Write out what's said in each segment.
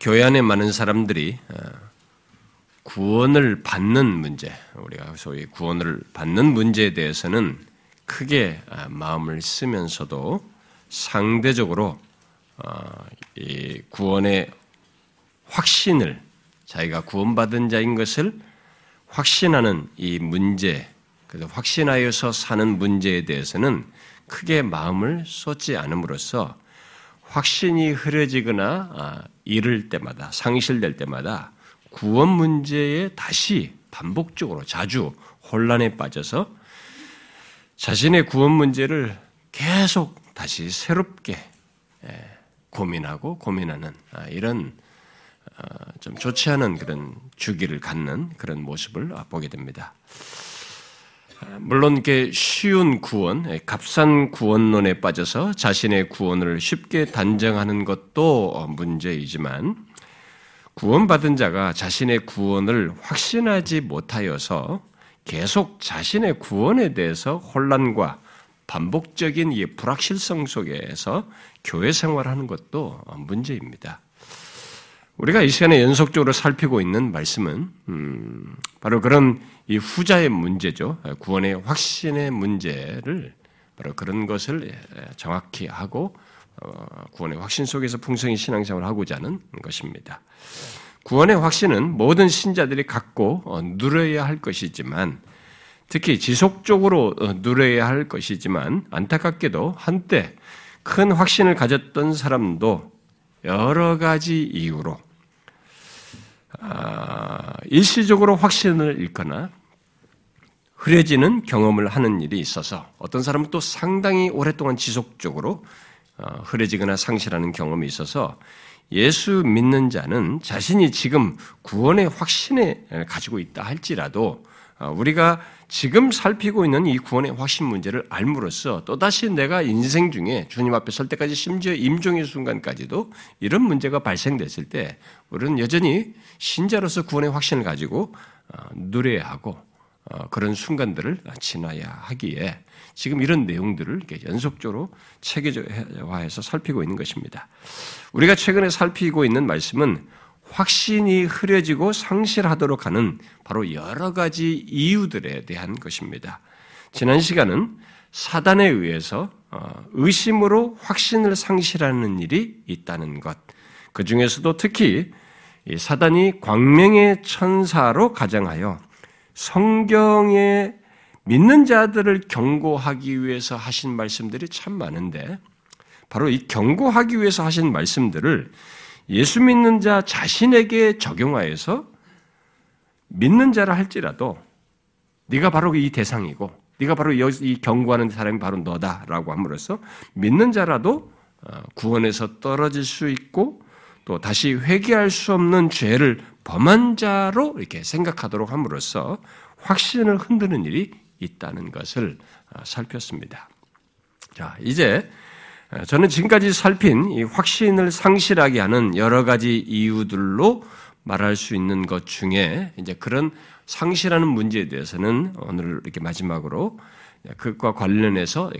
교회 안에 많은 사람들이 구원을 받는 문제, 우리가 소위 구원을 받는 문제에 대해서는 크게 마음을 쓰면서도 상대적으로 이 구원의 확신을 자기가 구원받은 자인 것을 확신하는 이 문제, 그래서 확신하여서 사는 문제에 대해서는 크게 마음을 쏟지 않음으로써 확신이 흐려지거나 아, 이를 때마다 상실될 때마다 구원 문제에 다시 반복적으로 자주 혼란에 빠져서 자신의 구원 문제를 계속 다시 새롭게 예, 고민하고 고민하는 아, 이런 어, 좀 좋지 않은 그런 주기를 갖는 그런 모습을 보게 됩니다. 물론 이게 쉬운 구원, 예, 값싼 구원론에 빠져서 자신의 구원을 쉽게 단정하는 것도 문제이지만 구원받은 자가 자신의 구원을 확신하지 못하여서 계속 자신의 구원에 대해서 혼란과 반복적인 이 불확실성 속에서 교회 생활하는 것도 문제입니다. 우리가 이 시간에 연속적으로 살피고 있는 말씀은 음, 바로 그런 이 후자의 문제죠. 구원의 확신의 문제를 바로 그런 것을 예, 정확히 하고 어, 구원의 확신 속에서 풍성히 신앙생활을 하고자 하는 것입니다. 구원의 확신은 모든 신자들이 갖고 어, 누려야 할 것이지만 특히 지속적으로 어, 누려야 할 것이지만 안타깝게도 한때 큰 확신을 가졌던 사람도 여러 가지 이유로 아, 일시적으로 확신을 잃거나 흐려지는 경험을 하는 일이 있어서 어떤 사람은 또 상당히 오랫동안 지속적으로 어, 흐려지거나 상실하는 경험이 있어서 예수 믿는 자는 자신이 지금 구원의 확신에 가지고 있다 할지라도 어, 우리가 지금 살피고 있는 이 구원의 확신 문제를 알므로써 또다시 내가 인생 중에 주님 앞에 설 때까지 심지어 임종의 순간까지도 이런 문제가 발생됐을 때 우리는 여전히 신자로서 구원의 확신을 가지고 어, 누려야 하고 어, 그런 순간들을 지나야 하기에 지금 이런 내용들을 연속적으로 체계화해서 살피고 있는 것입니다. 우리가 최근에 살피고 있는 말씀은 확신이 흐려지고 상실하도록 하는 바로 여러 가지 이유들에 대한 것입니다. 지난 시간은 사단에 의해서 어, 의심으로 확신을 상실하는 일이 있다는 것. 그 중에서도 특히 사단이 광명의 천사로 가정하여 성경에 믿는 자들을 경고하기 위해서 하신 말씀들이 참 많은데 바로 이 경고하기 위해서 하신 말씀들을 예수 믿는 자 자신에게 적용하여서 믿는 자라 할지라도 네가 바로 이 대상이고 네가 바로 이 경고하는 사람이 바로 너다라고 함으로써 믿는 자라도 어, 구원에서 떨어질 수 있고 또 다시 회개할 수 없는 죄를 범한 자로 이렇게 생각하도록 함으로써 확신을 흔드는 일이 있다는 것을 어, 살폈습니다. 자, 이제 저는 지금까지 살핀 이 확신을 상실하게 하는 여러 가지 이유들로 말할 수 있는 것 중에 이제 그런 상실하는 문제에 대해서는 오늘 이렇게 마지막으로 그것과 관련해서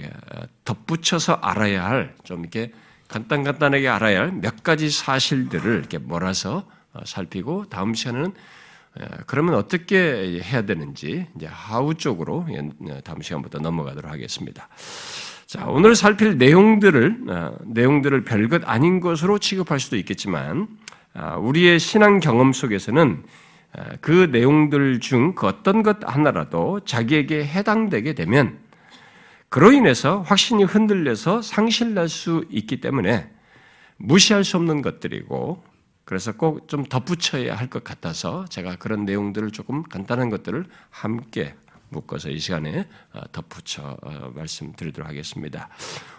덧붙여서 알아야 할 좀 이렇게 간단간단하게 알아야 할 몇 가지 사실들을 이렇게 몰아서 살피고 다음 시간에는 그러면 어떻게 해야 되는지 이제 하우 쪽으로 다음 시간부터 넘어가도록 하겠습니다. 자, 오늘 살필 내용들을, 어, 내용들을 별것 아닌 것으로 취급할 수도 있겠지만, 아, 우리의 신앙 경험 속에서는 아, 그 내용들 중 그 어떤 것 하나라도 자기에게 해당되게 되면, 그로 인해서 확신이 흔들려서 상실날 수 있기 때문에 무시할 수 없는 것들이고, 그래서 꼭 좀 덧붙여야 할 것 같아서 제가 그런 내용들을 조금 간단한 것들을 함께 묶어서 이 시간에 어, 덧붙여 어, 말씀드리도록 하겠습니다.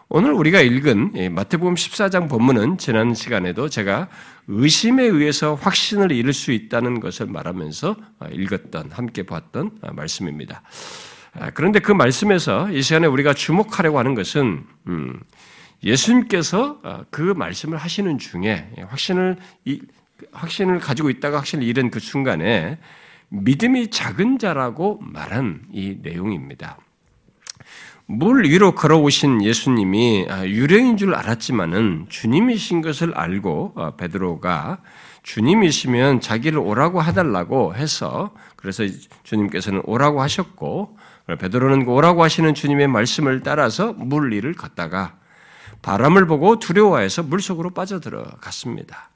오늘 우리가 읽은 마태복음 14장 본문은 지난 시간에도 제가 의심에 의해서 확신을 잃을 수 있다는 것을 말하면서 어, 읽었던 함께 봤던 말씀입니다. 아, 그런데 그 말씀에서 이 시간에 우리가 주목하려고 하는 것은 음, 예수님께서 그 말씀을 하시는 중에 확신을 확신을 가지고 있다가 확신을 잃은 그 순간에 믿음이 작은 자라고 말한 이 내용입니다. 물 위로 걸어오신 예수님이 아, 유령인 줄 알았지만은 주님이신 것을 알고 어, 베드로가 주님이시면 자기를 오라고 하달라고 해서 그래서 주님께서는 오라고 하셨고 베드로는 그 오라고 하시는 주님의 말씀을 따라서 물 위를 걷다가 바람을 보고 두려워해서 물 속으로 빠져들어갔습니다.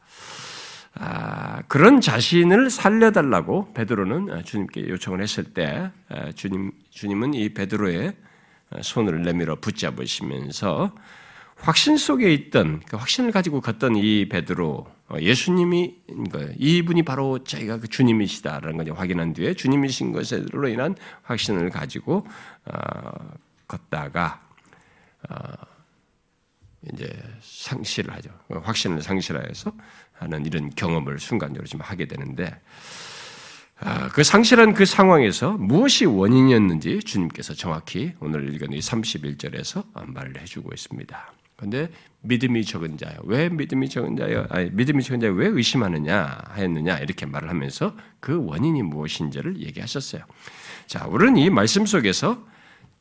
아, 그런 자신을 살려달라고 베드로는 주님께 요청을 했을 때 아, 주님 주님은 이 베드로의 손을 내밀어 붙잡으시면서 확신 속에 있던 그 확신을 가지고 걷던 이 베드로 어, 예수님이 이분이 바로 자기가 그 주님이시다라는 걸 확인한 뒤에 주님이신 것으로 인한 확신을 가지고 어, 걷다가 어, 이제 상실을 하죠. 확신을 상실하여서 하는 이런 경험을 순간적으로 지금 하게 되는데 아, 그 상실한 그 상황에서 무엇이 원인이었는지 주님께서 정확히 오늘 읽은 이 31절에서 말을 해주고 있습니다. 그런데 믿음이 적은 자요. 왜 믿음이 적은 자요? 아니, 믿음이 적은 자요. 왜 의심하느냐 하였느냐 이렇게 말을 하면서 그 원인이 무엇인지를 얘기하셨어요. 자, 우리는 이 말씀 속에서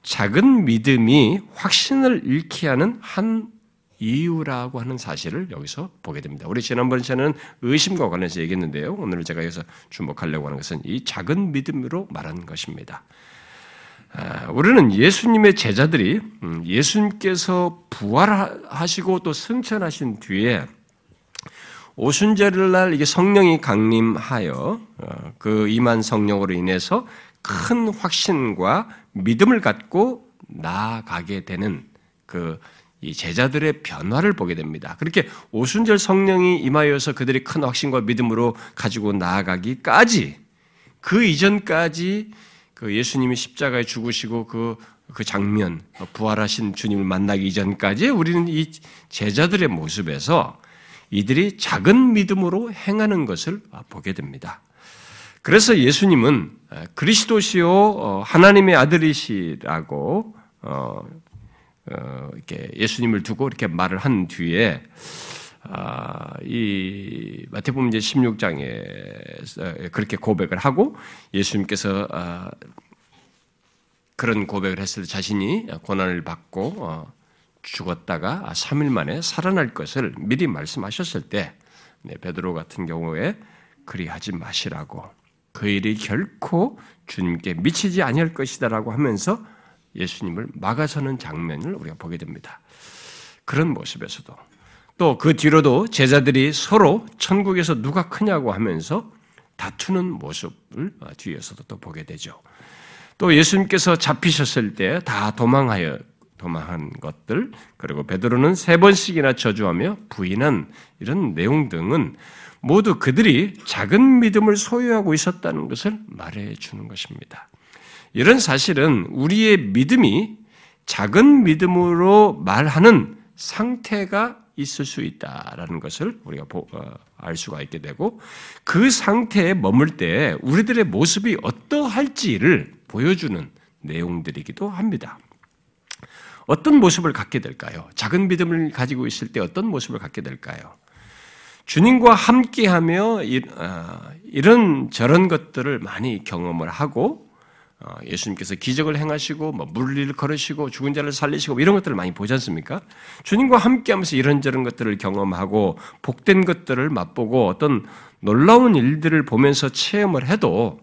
작은 믿음이 확신을 잃게 하는 한 이유라고 하는 사실을 여기서 보게 됩니다. 우리 지난번 시간은 의심과 관련해서 얘기했는데요. 오늘 제가 여기서 주목하려고 하는 것은 이 작은 믿음으로 말하는 것입니다. 아, 우리는 예수님의 제자들이 음, 예수님께서 부활하시고 또 승천하신 뒤에 오순절일 날 이게 성령이 강림하여 어, 그 임한 성령으로 인해서 큰 확신과 믿음을 갖고 나아가게 되는 그 제자들의 변화를 보게 됩니다. 그렇게 오순절 성령이 임하여서 그들이 큰 확신과 믿음으로 가지고 나아가기까지 그 이전까지 그 예수님이 십자가에 죽으시고 그, 그 장면, 부활하신 주님을 만나기 이전까지 우리는 이 제자들의 모습에서 이들이 작은 믿음으로 행하는 것을 보게 됩니다. 그래서 예수님은 그리스도시요 어, 하나님의 아들이시라고 어, 어, 이렇게 예수님을 두고 이렇게 말을 한 뒤에 아, 이 마태복음 이제 16장에 그렇게 고백을 하고 예수님께서 아, 그런 고백을 했을 때 자신이 고난을 받고 어, 죽었다가 3일 만에 살아날 것을 미리 말씀하셨을 때 네, 베드로 같은 경우에 그리하지 마시라고. 그 일이 결코 주님께 미치지 아니할 것이다라고 하면서 예수님을 막아서는 장면을 우리가 보게 됩니다. 그런 모습에서도 또 그 뒤로도 제자들이 서로 천국에서 누가 크냐고 하면서 다투는 모습을 뒤에서도 또 보게 되죠. 또 예수님께서 잡히셨을 때 다 도망하여 도망한 것들 그리고 베드로는 세 번씩이나 저주하며 부인한 이런 내용 등은 모두 그들이 작은 믿음을 소유하고 있었다는 것을 말해 주는 것입니다. 이런 사실은 우리의 믿음이 작은 믿음으로 말하는 상태가 있을 수 있다라는 것을 우리가 어, 알 수가 있게 되고 그 상태에 머물 때 우리들의 모습이 어떠할지를 보여주는 내용들이기도 합니다. 어떤 모습을 갖게 될까요? 작은 믿음을 가지고 있을 때 어떤 모습을 갖게 될까요? 주님과 함께하며 어, 이런 저런 것들을 많이 경험을 하고 어, 예수님께서 기적을 행하시고 뭐 물리를 걸으시고 죽은 자를 살리시고 이런 것들을 많이 보지 않습니까? 주님과 함께하면서 이런저런 것들을 경험하고 복된 것들을 맛보고 어떤 놀라운 일들을 보면서 체험을 해도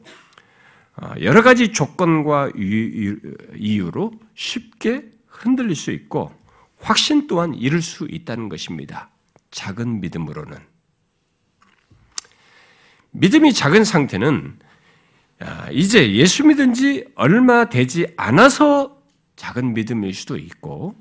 어, 여러 가지 조건과 이유로 쉽게 흔들릴 수 있고 확신 또한 잃을 수 있다는 것입니다. 작은 믿음으로는 믿음이 작은 상태는 이제 예수 믿은 지 얼마 되지 않아서 작은 믿음일 수도 있고,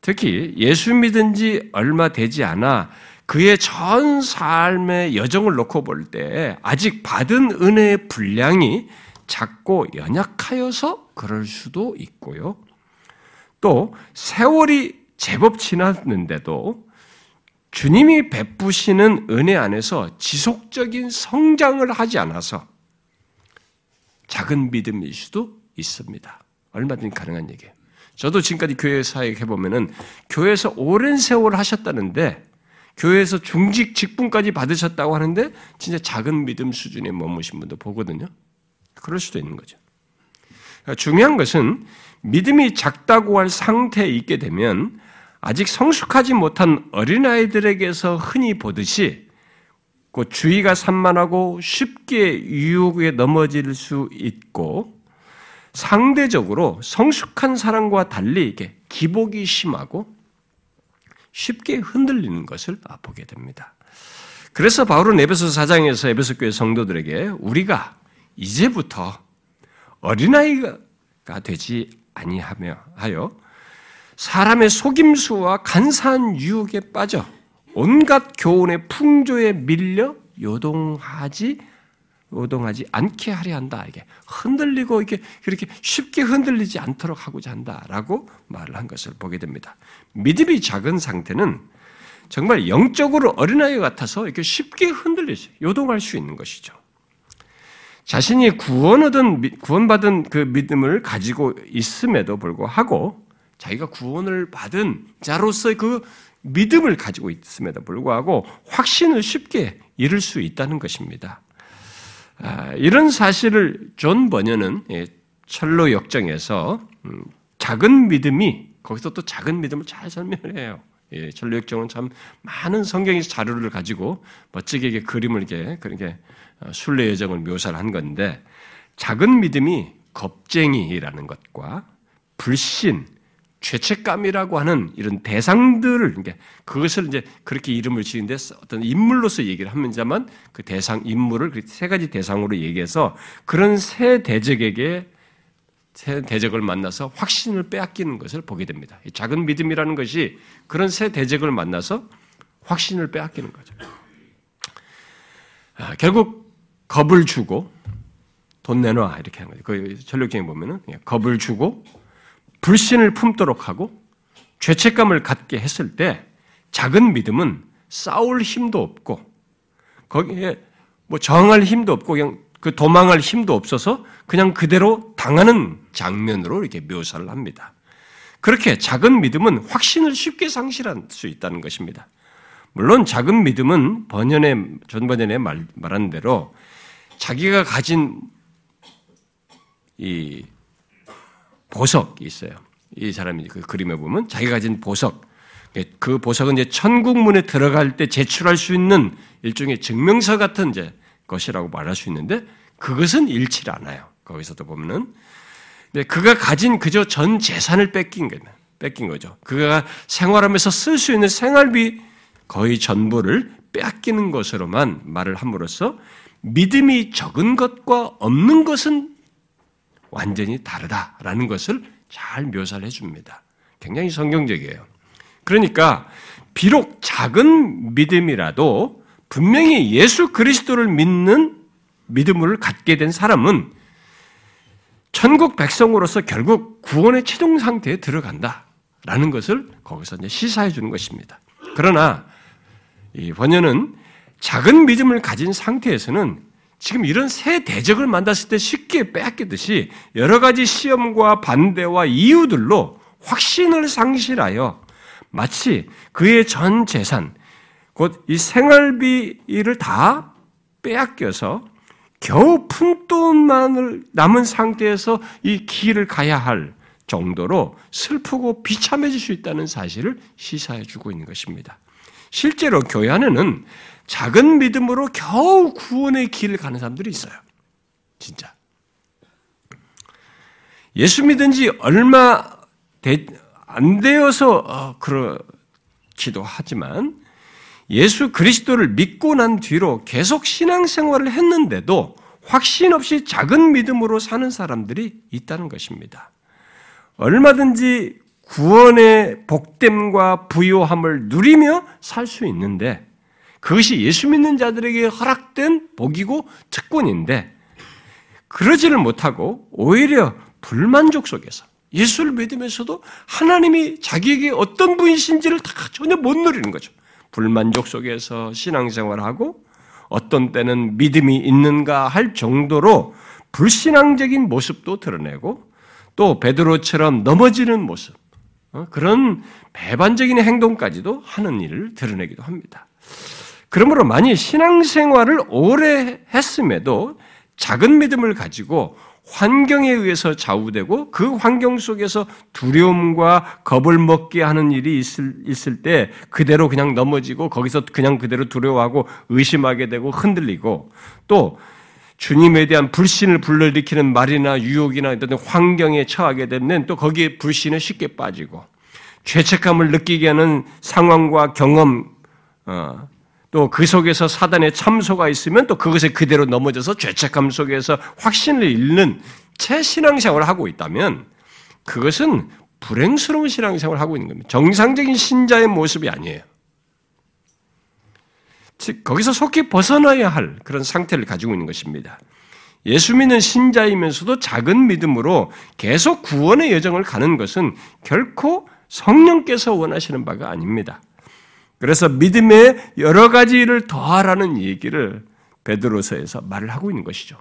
특히 예수 믿은 지 얼마 되지 않아 그의 전 삶의 여정을 놓고 볼 때 아직 받은 은혜의 분량이 작고 연약하여서 그럴 수도 있고요. 또 세월이 제법 지났는데도 주님이 베푸시는 은혜 안에서 지속적인 성장을 하지 않아서 작은 믿음일 수도 있습니다. 얼마든지 가능한 얘기예요. 저도 지금까지 교회 사역 해 보면은 교회에서 오랜 세월 하셨다는데 교회에서 중직 직분까지 받으셨다고 하는데 진짜 작은 믿음 수준에 머무신 분도 보거든요. 그럴 수도 있는 거죠. 중요한 것은 믿음이 작다고 할 상태에 있게 되면 아직 성숙하지 못한 어린아이들에게서 흔히 보듯이 그 주의가 산만하고 쉽게 유혹에 넘어질 수 있고 상대적으로 성숙한 사람과 달리 이게 기복이 심하고 쉽게 흔들리는 것을 보게 됩니다. 그래서 바울은 에베소 4장에서 에베소 교회 성도들에게 우리가 이제부터 어린아이가 되지 아니하며 하여 사람의 속임수와 간사한 유혹에 빠져 온갖 교훈의 풍조에 밀려 요동하지 요동하지 않게 하려 한다. 이게 흔들리고 이게 그렇게 쉽게 흔들리지 않도록 하고자 한다라고 말을 한 것을 보게 됩니다. 믿음이 작은 상태는 정말 영적으로 어린아이 같아서 이렇게 쉽게 흔들리지 요동할 수 있는 것이죠. 자신이 구원 얻은 구원받은 그 믿음을 가지고 있음에도 불구하고 자기가 구원을 받은 자로서의 그 믿음을 가지고 있음에도 불구하고 확신을 쉽게 잃을 수 있다는 것입니다. 아, 이런 사실을 존 번연은 예, 철로 역정에서 음, 작은 믿음이 거기서 또 작은 믿음을 잘 설명을 해요. 예, 철로 역정은 참 많은 성경의 자료를 가지고 멋지게 그림을 이렇게 그렇게 어, 순례 여정을 묘사를 한 건데 작은 믿음이 겁쟁이라는 것과 불신, 죄책감이라고 하는 이런 대상들을 그것을 이제 그렇게 이름을 지은데 어떤 인물로서 얘기를 하면서만 그 대상 인물을 그세 가지 대상으로 얘기해서 그런 세 대적에게 새 대적을 만나서 확신을 빼앗기는 것을 보게 됩니다. 작은 믿음이라는 것이 그런 새 대적을 만나서 확신을 빼앗기는 거죠. 아, 결국 겁을 주고 돈 내놔 이렇게 하는 거죠. 그 전력경에 보면은 겁을 주고 불신을 품도록 하고 죄책감을 갖게 했을 때 작은 믿음은 싸울 힘도 없고 거기에 뭐 저항할 힘도 없고 그냥 그 도망할 힘도 없어서 그냥 그대로 당하는 장면으로 이렇게 묘사를 합니다. 그렇게 작은 믿음은 확신을 쉽게 상실할 수 있다는 것입니다. 물론 작은 믿음은 번연의 전 번연에 말, 말한 대로 자기가 가진 이 보석이 있어요. 이 사람이 그 그림에 보면 자기가 가진 보석, 그 보석은 이제 천국 문에 들어갈 때 제출할 수 있는 일종의 증명서 같은 이제 것이라고 말할 수 있는데 그것은 잃지 않아요. 거기서도 보면은. 근데 그가 가진 그저 전 재산을 뺏긴 거예요. 뺏긴 거죠. 그가 생활하면서 쓸 수 있는 생활비 거의 전부를 빼앗기는 것으로만 말을 함으로써 믿음이 적은 것과 없는 것은 완전히 다르다라는 것을 잘 묘사를 해줍니다. 굉장히 성경적이에요. 그러니까 비록 작은 믿음이라도 분명히 예수 그리스도를 믿는 믿음을 갖게 된 사람은 천국 백성으로서 결국 구원의 최종 상태에 들어간다라는 것을 거기서 이제 시사해 주는 것입니다. 그러나 이 번연은 작은 믿음을 가진 상태에서는 지금 이런 새 대적을 만났을 때 쉽게 빼앗기듯이 여러 가지 시험과 반대와 이유들로 확신을 상실하여 마치 그의 전 재산, 곧 이 생활비를 다 빼앗겨서 겨우 푼돈만을 남은 상태에서 이 길을 가야 할 정도로 슬프고 비참해질 수 있다는 사실을 시사해 주고 있는 것입니다. 실제로 교회 안에는 작은 믿음으로 겨우 구원의 길을 가는 사람들이 있어요. 진짜. 예수 믿은 지 얼마 안 되어서 어, 그렇기도 하지만 예수 그리스도를 믿고 난 뒤로 계속 신앙생활을 했는데도 확신 없이 작은 믿음으로 사는 사람들이 있다는 것입니다. 얼마든지 구원의 복됨과 부요함을 누리며 살 수 있는데 그것이 예수 믿는 자들에게 허락된 복이고 특권인데 그러지를 못하고 오히려 불만족 속에서 예수를 믿으면서도 하나님이 자기에게 어떤 분이신지를 다 전혀 못 누리는 거죠. 불만족 속에서 신앙생활하고 어떤 때는 믿음이 있는가 할 정도로 불신앙적인 모습도 드러내고 또 베드로처럼 넘어지는 모습, 어, 그런 배반적인 행동까지도 하는 일을 드러내기도 합니다. 그러므로 만일 신앙생활을 오래 했음에도 작은 믿음을 가지고 환경에 의해서 좌우되고 그 환경 속에서 두려움과 겁을 먹게 하는 일이 있을, 있을 때 그대로 그냥 넘어지고 거기서 그냥 그대로 두려워하고 의심하게 되고 흔들리고 또 주님에 대한 불신을 불러일으키는 말이나 유혹이나 어떤 환경에 처하게 되면 또 거기에 불신에 쉽게 빠지고 죄책감을 느끼게 하는 상황과 경험, 어, 또 그 속에서 사단의 참소가 있으면 또 그것에 그대로 넘어져서 죄책감 속에서 확신을 잃는 채 신앙생활을 하고 있다면 그것은 불행스러운 신앙생활을 하고 있는 겁니다. 정상적인 신자의 모습이 아니에요. 즉, 거기서 속히 벗어나야 할 그런 상태를 가지고 있는 것입니다. 예수 믿는 신자이면서도 작은 믿음으로 계속 구원의 여정을 가는 것은 결코 성령께서 원하시는 바가 아닙니다. 그래서 믿음의 여러 가지를 더하라는 얘기를 베드로서에서 말을 하고 있는 것이죠.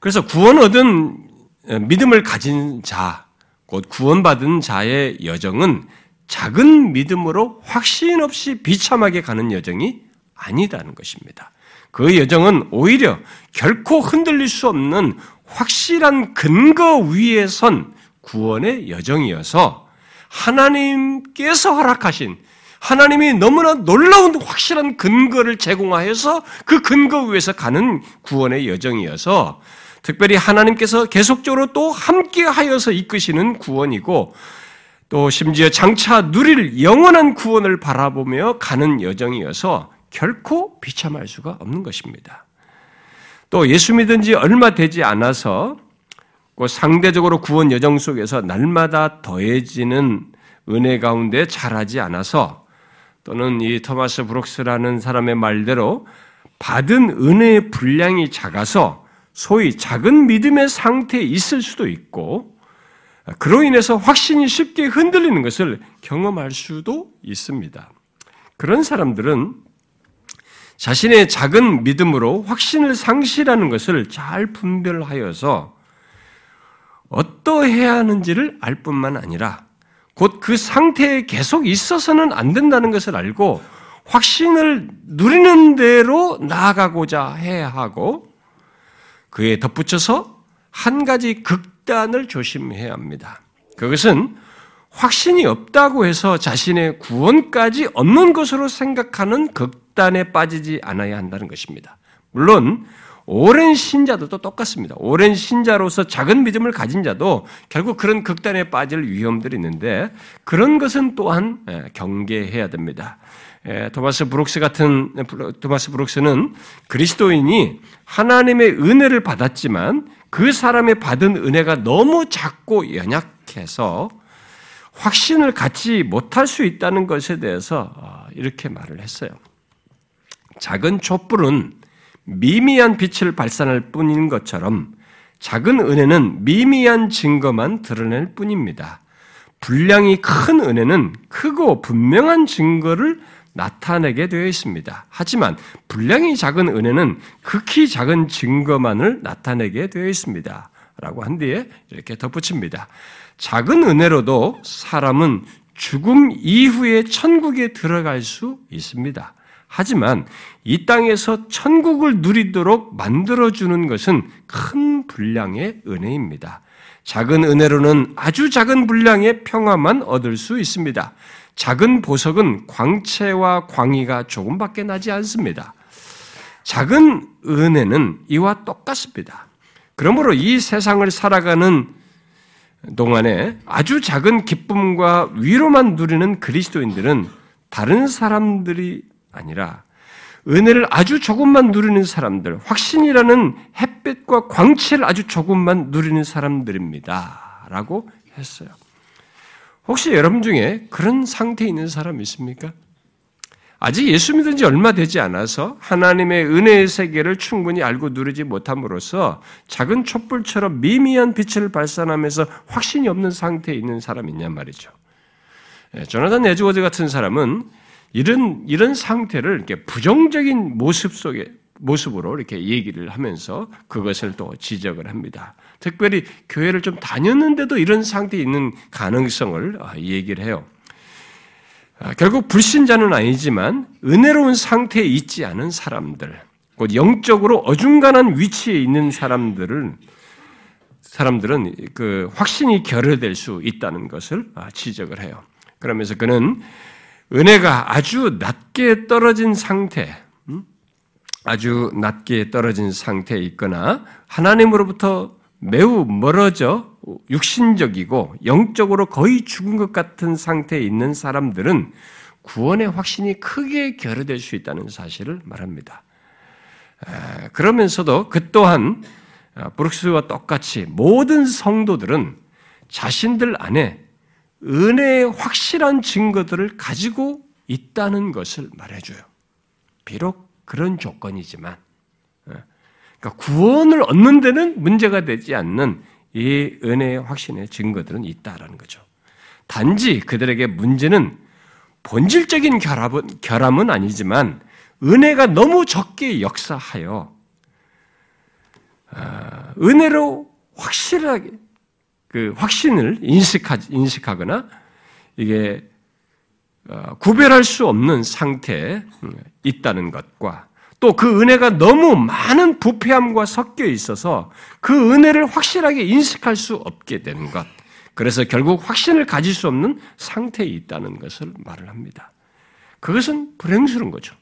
그래서 구원 얻은 믿음을 가진 자, 곧 구원받은 자의 여정은 작은 믿음으로 확신 없이 비참하게 가는 여정이 아니다는 것입니다. 그 여정은 오히려 결코 흔들릴 수 없는 확실한 근거 위에 선 구원의 여정이어서 하나님께서 허락하신 하나님이 너무나 놀라운 확실한 근거를 제공하여서 그 근거 위에서 가는 구원의 여정이어서 특별히 하나님께서 계속적으로 또 함께 하여서 이끄시는 구원이고 또 심지어 장차 누릴 영원한 구원을 바라보며 가는 여정이어서 결코 비참할 수가 없는 것입니다. 또 예수 믿은 지 얼마 되지 않아서 상대적으로 구원 여정 속에서 날마다 더해지는 은혜 가운데 자라지 않아서 또는 이 토마스 브룩스라는 사람의 말대로 받은 은혜의 분량이 작아서 소위 작은 믿음의 상태에 있을 수도 있고 그로 인해서 확신이 쉽게 흔들리는 것을 경험할 수도 있습니다. 그런 사람들은 자신의 작은 믿음으로 확신을 상실하는 것을 잘 분별하여서 어떠해야 하는지를 알 뿐만 아니라 곧 그 상태에 계속 있어서는 안 된다는 것을 알고 확신을 누리는 대로 나아가고자 해야 하고 그에 덧붙여서 한 가지 극단을 조심해야 합니다. 그것은 확신이 없다고 해서 자신의 구원까지 없는 것으로 생각하는 극단에 빠지지 않아야 한다는 것입니다. 물론 오랜 신자도 또 똑같습니다. 오랜 신자로서 작은 믿음을 가진 자도 결국 그런 극단에 빠질 위험들이 있는데 그런 것은 또한 예, 경계해야 됩니다. 예, 토마스 브룩스 같은 토마스 브룩스는 그리스도인이 하나님의 은혜를 받았지만 그 사람의 받은 은혜가 너무 작고 연약해서 확신을 갖지 못할 수 있다는 것에 대해서 어, 이렇게 말을 했어요. 작은 촛불은 미미한 빛을 발산할 뿐인 것처럼 작은 은혜는 미미한 증거만 드러낼 뿐입니다. 분량이 큰 은혜는 크고 분명한 증거를 나타내게 되어 있습니다. 하지만 분량이 작은 은혜는 극히 작은 증거만을 나타내게 되어 있습니다. 라고 한 뒤에 이렇게 덧붙입니다. 작은 은혜로도 사람은 죽음 이후에 천국에 들어갈 수 있습니다. 하지만 이 땅에서 천국을 누리도록 만들어주는 것은 큰 분량의 은혜입니다. 작은 은혜로는 아주 작은 분량의 평화만 얻을 수 있습니다. 작은 보석은 광채와 광의가 조금밖에 나지 않습니다. 작은 은혜는 이와 똑같습니다. 그러므로 이 세상을 살아가는 동안에 아주 작은 기쁨과 위로만 누리는 그리스도인들은 다른 사람들이 아니라 은혜를 아주 조금만 누리는 사람들, 확신이라는 햇빛과 광채를 아주 조금만 누리는 사람들입니다. 라고 했어요. 혹시 여러분 중에 그런 상태에 있는 사람 있습니까? 아직 예수 믿은 지 얼마 되지 않아서 하나님의 은혜의 세계를 충분히 알고 누리지 못함으로써 작은 촛불처럼 미미한 빛을 발산하면서 확신이 없는 상태에 있는 사람이 있냔 말이죠. 예, 조나단 에드워즈 같은 사람은 이런 이런 상태를 이렇게 부정적인 모습 속에 모습으로 이렇게 얘기를 하면서 그것을 또 지적을 합니다. 특별히 교회를 좀 다녔는데도 이런 상태에 있는 가능성을 아, 얘기를 해요. 아, 결국 불신자는 아니지만 은혜로운 상태에 있지 않은 사람들, 곧 영적으로 어중간한 위치에 있는 사람들은 사람들은 그 확신이 결여될 수 있다는 것을 아, 지적을 해요. 그러면서 그는 은혜가 아주 낮게 떨어진 상태, 음? 아주 낮게 떨어진 상태에 있거나 하나님으로부터 매우 멀어져 육신적이고 영적으로 거의 죽은 것 같은 상태에 있는 사람들은 구원의 확신이 크게 결여될 수 있다는 사실을 말합니다. 그러면서도 그 또한 아, 브룩스와 똑같이 모든 성도들은 자신들 안에 은혜의 확실한 증거들을 가지고 있다는 것을 말해줘요. 비록 그런 조건이지만, 어, 그러니까 구원을 얻는 데는 문제가 되지 않는 이 은혜의 확신의 증거들은 있다라는 거죠. 단지 그들에게 문제는 본질적인 결합은, 결함은 아니지만 은혜가 너무 적게 역사하여 아, 은혜로 확실하게 그 확신을 인식하, 인식하거나 이게 어, 구별할 수 없는 상태에 있다는 것과 또 그 은혜가 너무 많은 부패함과 섞여 있어서 그 은혜를 확실하게 인식할 수 없게 되는 것. 그래서 결국 확신을 가질 수 없는 상태에 있다는 것을 말을 합니다. 그것은 불행스러운 거죠.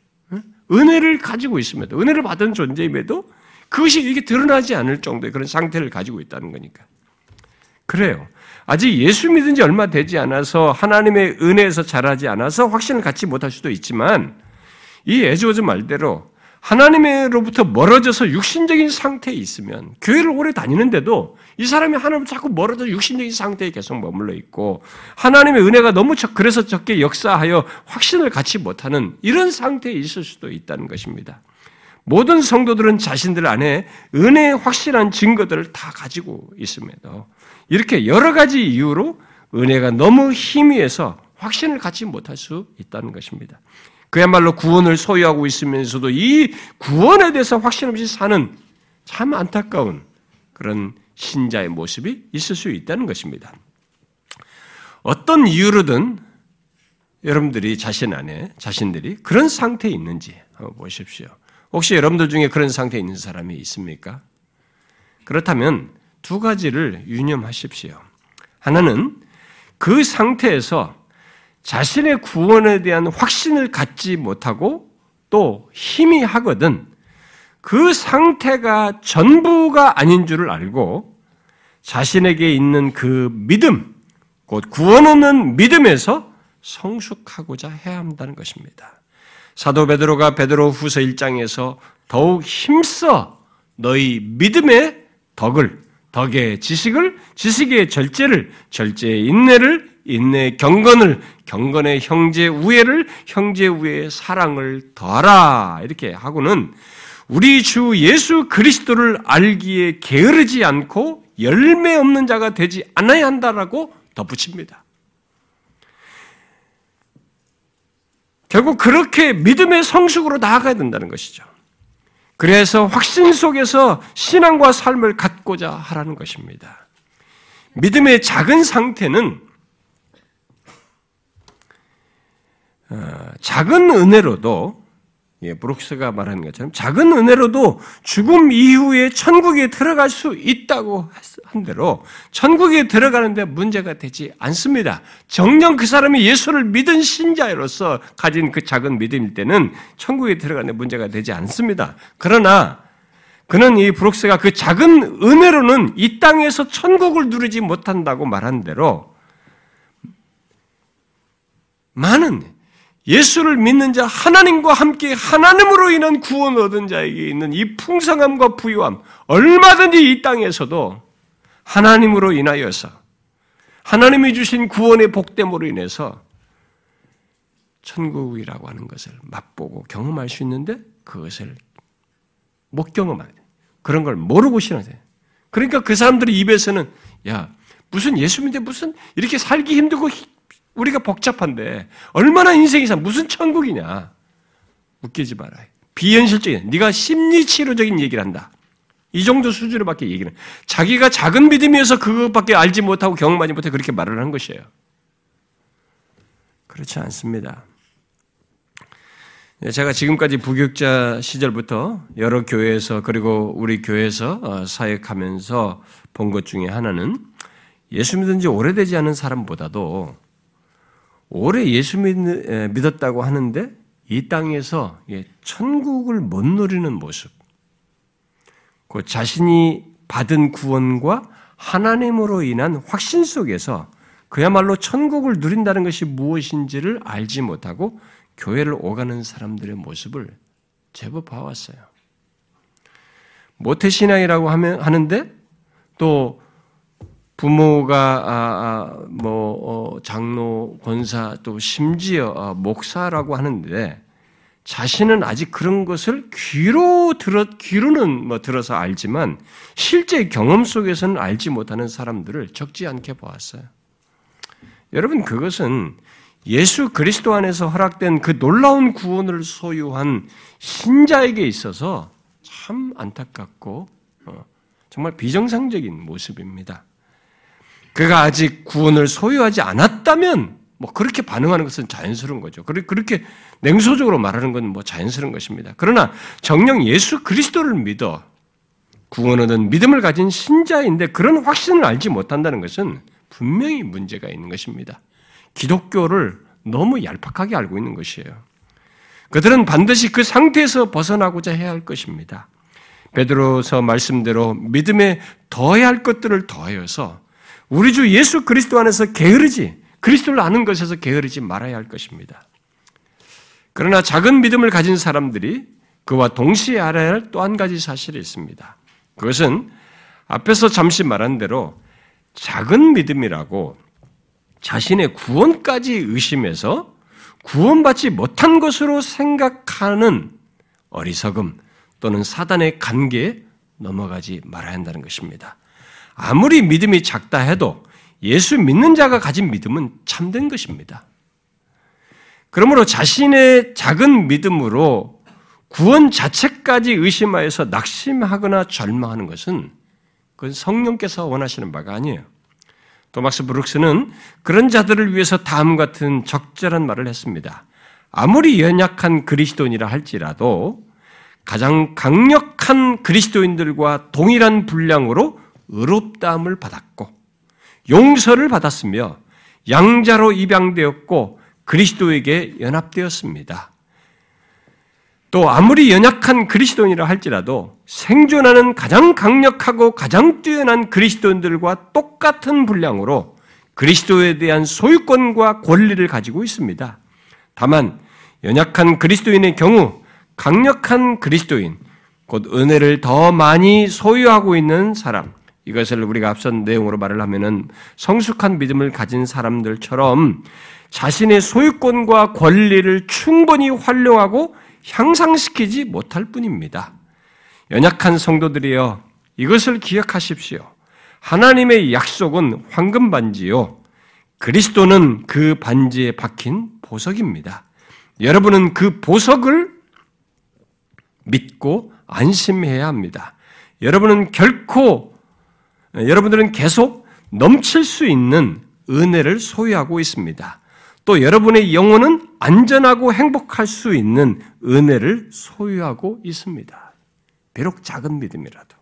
은혜를 가지고 있음에도, 은혜를 받은 존재임에도 그것이 이게 드러나지 않을 정도의 그런 상태를 가지고 있다는 거니까. 그래요. 아직 예수 믿은 지 얼마 되지 않아서 하나님의 은혜에서 자라지 않아서 확신을 갖지 못할 수도 있지만 이 에즈워즈 말대로 하나님으로부터 멀어져서 육신적인 상태에 있으면 교회를 오래 다니는데도 이 사람이 하나님 자꾸 멀어져 육신적인 상태에 계속 머물러 있고 하나님의 은혜가 너무 적 그래서 적게 역사하여 확신을 갖지 못하는 이런 상태에 있을 수도 있다는 것입니다. 모든 성도들은 자신들 안에 은혜의 확실한 증거들을 다 가지고 있음에도 이렇게 여러 가지 이유로 은혜가 너무 희미해서 확신을 갖지 못할 수 있다는 것입니다. 그야말로 구원을 소유하고 있으면서도 이 구원에 대해서 확신 없이 사는 참 안타까운 그런 신자의 모습이 있을 수 있다는 것입니다. 어떤 이유로든 여러분들이 자신 안에 자신들이 그런 상태에 있는지 한번 보십시오. 혹시 여러분들 중에 그런 상태에 있는 사람이 있습니까? 그렇다면 두 가지를 유념하십시오. 하나는 그 상태에서 자신의 구원에 대한 확신을 갖지 못하고 또 희미하거든 그 상태가 전부가 아닌 줄을 알고 자신에게 있는 그 믿음, 곧 구원 없는 믿음에서 성숙하고자 해야 한다는 것입니다. 사도 베드로가 베드로 후서 1장에서 더욱 힘써 너희 믿음의 덕을, 덕의 지식을, 지식의 절제를, 절제의 인내를, 인내의 경건을, 경건의 형제 우애를, 형제 우애의 사랑을 더하라. 이렇게 하고는 우리 주 예수 그리스도를 알기에 게으르지 않고 열매 없는 자가 되지 않아야 한다라고 덧붙입니다. 결국 그렇게 믿음의 성숙으로 나아가야 된다는 것이죠. 그래서 확신 속에서 신앙과 삶을 갖고자 하라는 것입니다. 믿음의 작은 상태는 어, 작은 은혜로도 예, 브룩스가 말하는 것처럼 작은 은혜로도 죽음 이후에 천국에 들어갈 수 있다고 한 대로 천국에 들어가는데 문제가 되지 않습니다. 정녕 그 사람이 예수를 믿은 신자로서 가진 그 작은 믿음일 때는 천국에 들어가는데 문제가 되지 않습니다. 그러나 그는 이 브룩스가 그 작은 은혜로는 이 땅에서 천국을 누리지 못한다고 말한 대로 많은 예수를 믿는 자, 하나님과 함께 하나님으로 인한 구원 얻은 자에게 있는 이 풍성함과 부유함, 얼마든지 이 땅에서도 하나님으로 인하여서, 하나님이 주신 구원의 복됨으로 인해서 천국이라고 하는 것을 맛보고 경험할 수 있는데 그것을 못 경험하게 돼. 그런 걸 모르고 신앙생 그러니까 그 사람들의 입에서는 야 무슨 예수 믿는데 무슨 이렇게 살기 힘들고 우리가 복잡한데 얼마나 인생이 사 무슨 천국이냐? 웃기지 마라. 비현실적인 네가 심리치료적인 얘기를 한다. 이 정도 수준으로밖에 얘기는 자기가 작은 믿음이어서 그것밖에 알지 못하고 경험하지 못해 그렇게 말을 한 것이에요. 그렇지 않습니다. 예, 제가 지금까지 부교육자 시절부터 여러 교회에서 그리고 우리 교회에서 어, 사역하면서 본 것 중에 하나는 예수 믿은 지 오래되지 않은 사람보다도 오래 예수 믿었다고 하는데 이 땅에서 천국을 못 누리는 모습, 그 자신이 받은 구원과 하나님으로 인한 확신 속에서 그야말로 천국을 누린다는 것이 무엇인지를 알지 못하고 교회를 오가는 사람들의 모습을 제법 봐왔어요. 모태신앙이라고 하면 하는데 또 부모가 아, 아, 뭐 어, 장로, 권사 또 심지어 아, 목사라고 하는데 자신은 아직 그런 것을 귀로 들어 귀로는 뭐 들어서 알지만 실제 경험 속에서는 알지 못하는 사람들을 적지 않게 보았어요. 여러분 그것은 예수 그리스도 안에서 허락된 그 놀라운 구원을 소유한 신자에게 있어서 참 안타깝고 어, 정말 비정상적인 모습입니다. 그가 아직 구원을 소유하지 않았다면 뭐 그렇게 반응하는 것은 자연스러운 거죠. 그렇게 냉소적으로 말하는 건 뭐 자연스러운 것입니다. 그러나 정령 예수 그리스도를 믿어 구원 얻은 믿음을 가진 신자인데 그런 확신을 알지 못한다는 것은 분명히 문제가 있는 것입니다. 기독교를 너무 얄팍하게 알고 있는 것이에요. 그들은 반드시 그 상태에서 벗어나고자 해야 할 것입니다. 베드로서 말씀대로 믿음에 더해야 할 것들을 더하여서 우리 주 예수 그리스도 안에서 게으르지 그리스도를 아는 것에서 게으르지 말아야 할 것입니다. 그러나 작은 믿음을 가진 사람들이 그와 동시에 알아야 할 또 한 가지 사실이 있습니다. 그것은 앞에서 잠시 말한 대로 작은 믿음이라고 자신의 구원까지 의심해서 구원받지 못한 것으로 생각하는 어리석음 또는 사단의 관계에 넘어가지 말아야 한다는 것입니다. 아무리 믿음이 작다 해도 예수 믿는 자가 가진 믿음은 참된 것입니다. 그러므로 자신의 작은 믿음으로 구원 자체까지 의심하여서 낙심하거나 절망하는 것은 그건 성령께서 원하시는 바가 아니에요. 토마스 브룩스는 그런 자들을 위해서 다음 같은 적절한 말을 했습니다. 아무리 연약한 그리스도인이라 할지라도 가장 강력한 그리스도인들과 동일한 분량으로 의롭다함을 받았고 용서를 받았으며 양자로 입양되었고 그리스도에게 연합되었습니다. 또 아무리 연약한 그리스도인이라 할지라도 생존하는 가장 강력하고 가장 뛰어난 그리스도인들과 똑같은 분량으로 그리스도에 대한 소유권과 권리를 가지고 있습니다. 다만 연약한 그리스도인의 경우 강력한 그리스도인, 곧 은혜를 더 많이 소유하고 있는 사람, 이것을 우리가 앞선 내용으로 말을 하면은 성숙한 믿음을 가진 사람들처럼 자신의 소유권과 권리를 충분히 활용하고 향상시키지 못할 뿐입니다. 연약한 성도들이여 이것을 기억하십시오. 하나님의 약속은 황금 반지요. 그리스도는 그 반지에 박힌 보석입니다. 여러분은 그 보석을 믿고 안심해야 합니다. 여러분은 결코, 여러분들은 계속 넘칠 수 있는 은혜를 소유하고 있습니다. 또 여러분의 영혼은 안전하고 행복할 수 있는 은혜를 소유하고 있습니다. 비록 작은 믿음이라도.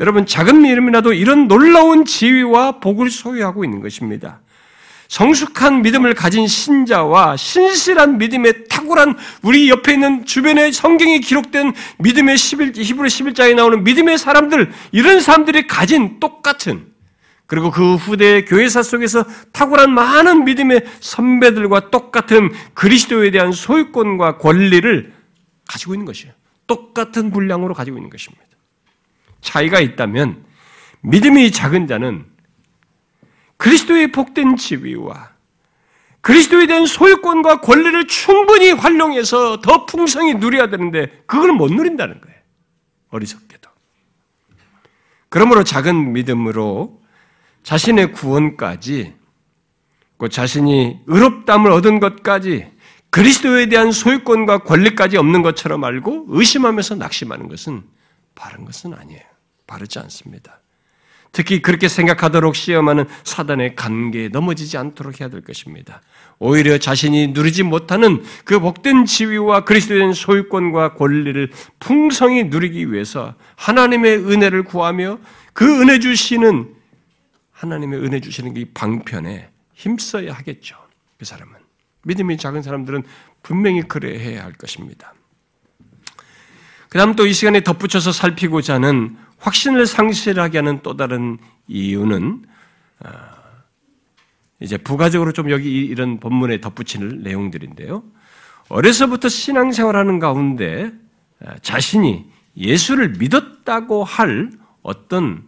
여러분, 작은 믿음이라도 이런 놀라운 지위와 복을 소유하고 있는 것입니다. 성숙한 믿음을 가진 신자와 신실한 믿음의 탁월한 우리 옆에 있는 주변의 성경이 기록된 믿음의 11, 히브리 11장에 나오는 믿음의 사람들, 이런 사람들이 가진 똑같은 그리고 그 후대 교회사 속에서 탁월한 많은 믿음의 선배들과 똑같은 그리스도에 대한 소유권과 권리를 가지고 있는 것이에요. 똑같은 분량으로 가지고 있는 것입니다. 차이가 있다면 믿음이 작은 자는 그리스도의 복된 지위와 그리스도에 대한 소유권과 권리를 충분히 활용해서 더 풍성히 누려야 되는데 그걸 못 누린다는 거예요. 어리석게도. 그러므로 작은 믿음으로 자신의 구원까지, 그 자신이 의롭담을 얻은 것까지 그리스도에 대한 소유권과 권리까지 없는 것처럼 알고 의심하면서 낙심하는 것은 바른 것은 아니에요. 바르지 않습니다. 특히 그렇게 생각하도록 시험하는 사단의 관계에 넘어지지 않도록 해야 될 것입니다. 오히려 자신이 누리지 못하는 그 복된 지위와 그리스도인 소유권과 권리를 풍성히 누리기 위해서 하나님의 은혜를 구하며 그 은혜 주시는 하나님의 은혜 주시는 이 방편에 힘써야 하겠죠. 그 사람은 믿음이 작은 사람들은 분명히 그래 해야 할 것입니다. 그다음 또 이 시간에 덧붙여서 살피고자 하는 확신을 상실하게 하는 또 다른 이유는 아, 이제 부가적으로 좀 여기 이런 본문에 덧붙이는 내용들인데요. 어려서부터 신앙생활하는 가운데 아, 자신이 예수를 믿었다고 할 어떤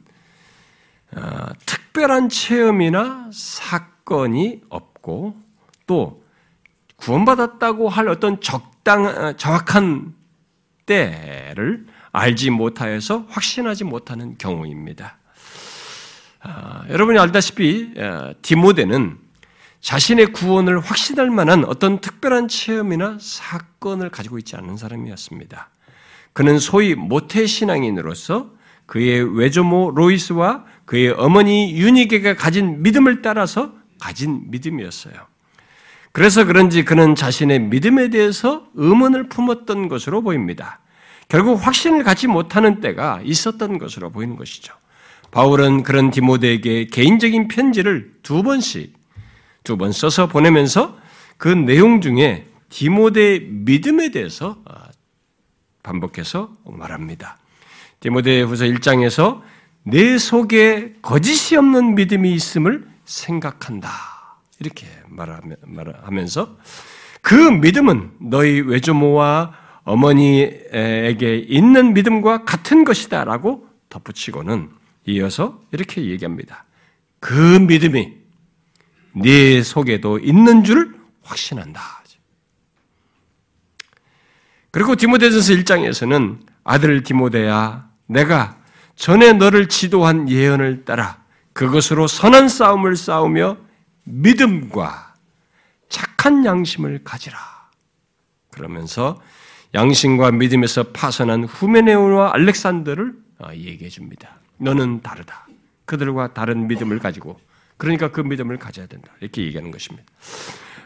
아, 특별한 체험이나 사건이 없고 또 구원받았다고 할 어떤 적당 정확한 때를 알지 못하여서 확신하지 못하는 경우입니다. 아, 여러분이 알다시피 아, 디모데는 자신의 구원을 확신할 만한 어떤 특별한 체험이나 사건을 가지고 있지 않은 사람이었습니다. 그는 소위 모태 신앙인으로서 그의 외조모 로이스와 그의 어머니 유니게가 가진 믿음을 따라서 가진 믿음이었어요. 그래서 그런지 그는 자신의 믿음에 대해서 의문을 품었던 것으로 보입니다. 결국 확신을 갖지 못하는 때가 있었던 것으로 보이는 것이죠. 바울은 그런 디모데에게 개인적인 편지를 두 번씩 두 번 써서 보내면서 그 내용 중에 디모데의 믿음에 대해서 아, 반복해서 말합니다. 디모데 후서 1장에서 내 속에 거짓이 없는 믿음이 있음을 생각한다. 이렇게 말하면서 그 믿음은 너희 외조모와 어머니에게 있는 믿음과 같은 것이다 라고 덧붙이고는 이어서 이렇게 얘기합니다. 그 믿음이 네 속에도 있는 줄 확신한다. 그리고 디모데전서 1장에서는 아들 디모데야 내가 전에 너를 지도한 예언을 따라 그것으로 선한 싸움을 싸우며 믿음과 착한 양심을 가지라. 그러면서 양심과 믿음에서 파선한 후메네오와 알렉산더를 어, 얘기해 줍니다. 너는 다르다. 그들과 다른 믿음을 가지고 그러니까 그 믿음을 가져야 된다. 이렇게 얘기하는 것입니다.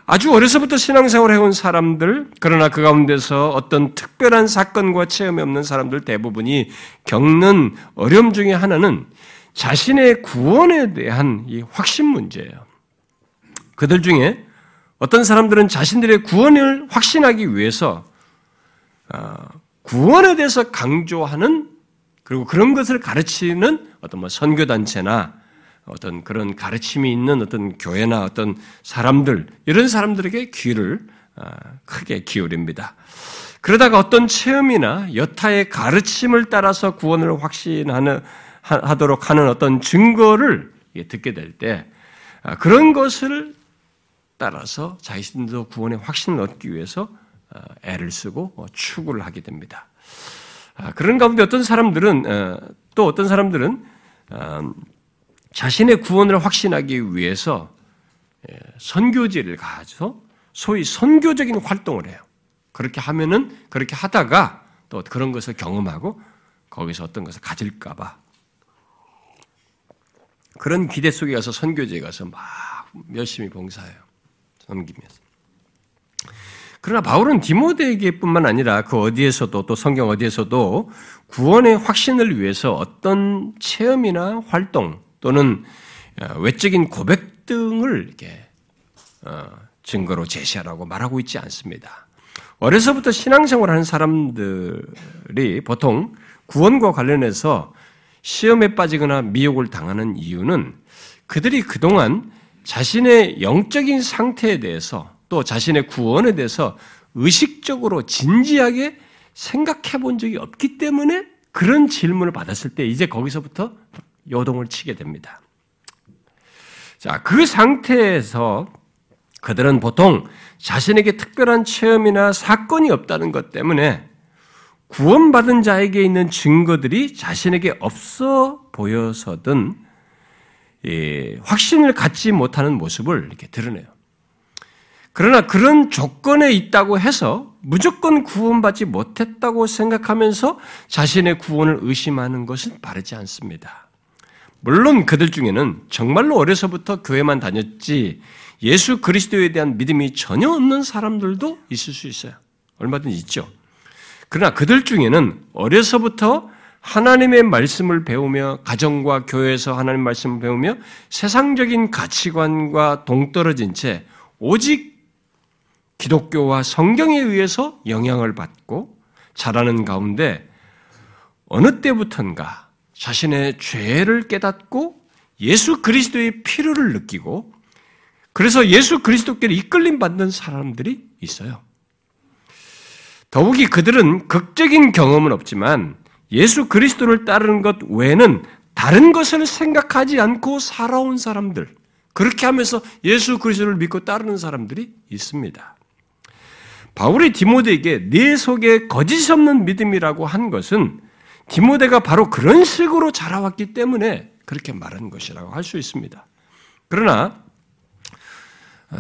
아주 어려서부터 신앙생활을 해온 사람들, 그러나 그 가운데서 어떤 특별한 사건과 체험이 없는 사람들 대부분이 겪는 어려움 중에 하나는 자신의 구원에 대한 이 확신 문제예요. 그들 중에 어떤 사람들은 자신들의 구원을 확신하기 위해서 어, 구원에 대해서 강조하는 그리고 그런 것을 가르치는 어떤 뭐 선교 단체나 어떤 그런 가르침이 있는 어떤 교회나 어떤 사람들, 이런 사람들에게 귀를 어, 크게 기울입니다. 그러다가 어떤 체험이나 여타의 가르침을 따라서 구원을 확신하는, 하도록 하는 어떤 증거를 듣게 될 때, 아, 그런 것을 따라서 자신도 구원의 확신을 얻기 위해서 어, 애를 쓰고 어, 추구를 하게 됩니다. 아, 그런 가운데 어떤 사람들은 어, 또 어떤 사람들은 자신의 구원을 확신하기 위해서 예, 선교지를 가서 소위 선교적인 활동을 해요. 그렇게 하면은 그렇게 하다가 또 그런 것을 경험하고 거기서 어떤 것을 가질까봐 그런 기대 속에 가서 선교지에 가서 막 열심히 봉사해요. 섬기면서. 그러나 바울은 디모데에게뿐만 아니라 그 어디에서도 또 성경 어디에서도 구원의 확신을 위해서 어떤 체험이나 활동 또는 어, 외적인 고백 등을 이렇게 어, 증거로 제시하라고 말하고 있지 않습니다. 어려서부터 신앙생활 하는 사람들이 보통 구원과 관련해서 시험에 빠지거나 미혹을 당하는 이유는 그들이 그동안 자신의 영적인 상태에 대해서 또 자신의 구원에 대해서 의식적으로 진지하게 생각해 본 적이 없기 때문에 그런 질문을 받았을 때 이제 거기서부터 요동을 치게 됩니다. 자, 그 상태에서 그들은 보통 자신에게 특별한 체험이나 사건이 없다는 것 때문에 구원받은 자에게 있는 증거들이 자신에게 없어 보여서든 확신을 갖지 못하는 모습을 이렇게 드러내요. 그러나 그런 조건에 있다고 해서 무조건 구원받지 못했다고 생각하면서 자신의 구원을 의심하는 것은 바르지 않습니다. 물론 그들 중에는 정말로 어려서부터 교회만 다녔지 예수 그리스도에 대한 믿음이 전혀 없는 사람들도 있을 수 있어요. 얼마든지 있죠. 그러나 그들 중에는 어려서부터 하나님의 말씀을 배우며 가정과 교회에서 하나님 말씀을 배우며 세상적인 가치관과 동떨어진 채 오직 기독교와 성경에 의해서 영향을 받고 자라는 가운데 어느 때부턴가 자신의 죄를 깨닫고 예수 그리스도의 필요를 느끼고 그래서 예수 그리스도께로 이끌림 받는 사람들이 있어요. 더욱이 그들은 극적인 경험은 없지만 예수 그리스도를 따르는 것 외에는 다른 것을 생각하지 않고 살아온 사람들, 그렇게 하면서 예수 그리스도를 믿고 따르는 사람들이 있습니다. 바울이 디모데에게 네 속에 거짓 없는 믿음이라고 한 것은 디모데가 바로 그런 식으로 자라왔기 때문에 그렇게 말한 것이라고 할 수 있습니다. 그러나 어,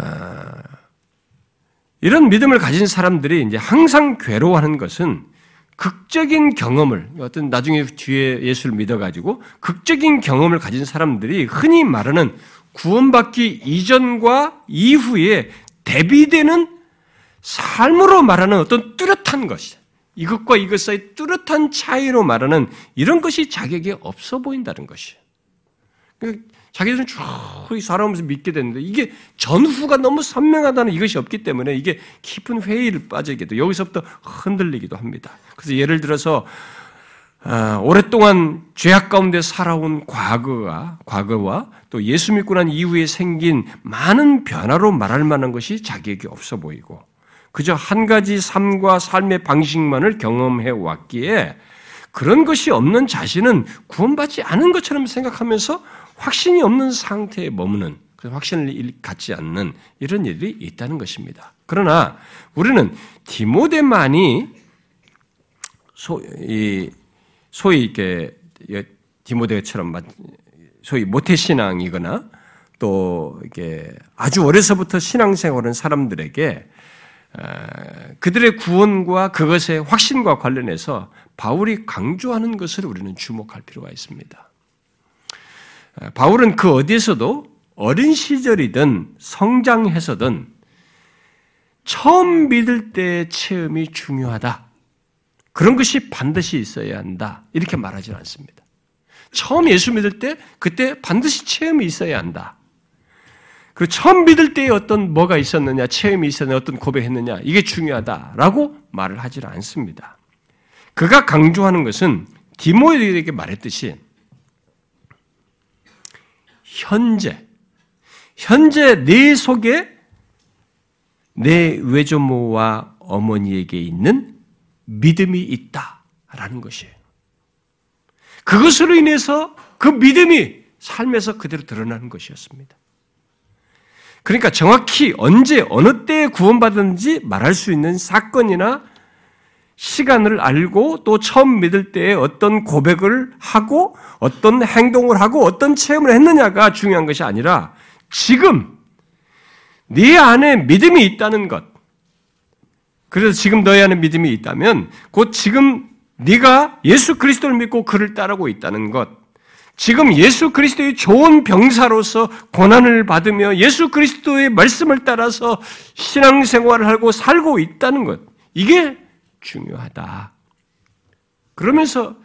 이런 믿음을 가진 사람들이 이제 항상 괴로워하는 것은 극적인 경험을 어떤 나중에 뒤에 예수를 믿어가지고 극적인 경험을 가진 사람들이 흔히 말하는 구원받기 이전과 이후에 대비되는 삶으로 말하는 어떤 뚜렷한 것이 이것과 이것 사이 뚜렷한 차이로 말하는 이런 것이 자격이 없어 보인다는 것이에요. 그 자기들은 쭉 살아오면서 믿게 됐는데 이게 전후가 너무 선명하다는 이것이 없기 때문에 이게 깊은 회의를 빠지게 돼 여기서부터 흔들리기도 합니다. 그래서 예를 들어서 아, 오랫동안 죄악 가운데 살아온 과거가 과거와 또 예수 믿고 난 이후에 생긴 많은 변화로 말할 만한 것이 자기에게 없어 보이고 그저 한 가지 삶과 삶의 방식만을 경험해 왔기에 그런 것이 없는 자신은 구원받지 않은 것처럼 생각하면서 확신이 없는 상태에 머무는 확신을 갖지 않는 이런 일이 있다는 것입니다. 그러나 우리는 디모데만이 소, 이, 소위 이렇게 디모데처럼 소위 모태신앙이거나 또 이게 아주 어려서부터 신앙생활은 사람들에게 그들의 구원과 그것의 확신과 관련해서 바울이 강조하는 것을 우리는 주목할 필요가 있습니다. 바울은 그 어디에서도 어린 시절이든 성장해서든 처음 믿을 때의 체험이 중요하다. 그런 것이 반드시 있어야 한다. 이렇게 말하지 않습니다. 처음 예수 믿을 때 그때 반드시 체험이 있어야 한다. 그 처음 믿을 때에 어떤 뭐가 있었느냐, 체험이 있었느냐, 어떤 고백했느냐, 이게 중요하다라고 말을 하지 않습니다. 그가 강조하는 것은 디모에게 말했듯이 현재, 현재 내 속에 내 외조모와 어머니에게 있는 믿음이 있다라는 것이에요. 그것으로 인해서 그 믿음이 삶에서 그대로 드러나는 것이었습니다. 그러니까 정확히 언제 어느 때에 구원받았는지 말할 수 있는 사건이나 시간을 알고 또 처음 믿을 때에 어떤 고백을 하고 어떤 행동을 하고 어떤 체험을 했느냐가 중요한 것이 아니라 지금 네 안에 믿음이 있다는 것. 그래서 지금 너희 안에 믿음이 있다면 곧 지금 네가 예수 그리스도를 믿고 그를 따르고 있다는 것. 지금 예수 그리스도의 좋은 병사로서 고난을 받으며 예수 그리스도의 말씀을 따라서 신앙생활을 하고 살고 있다는 것. 이게 중요하다. 그러면서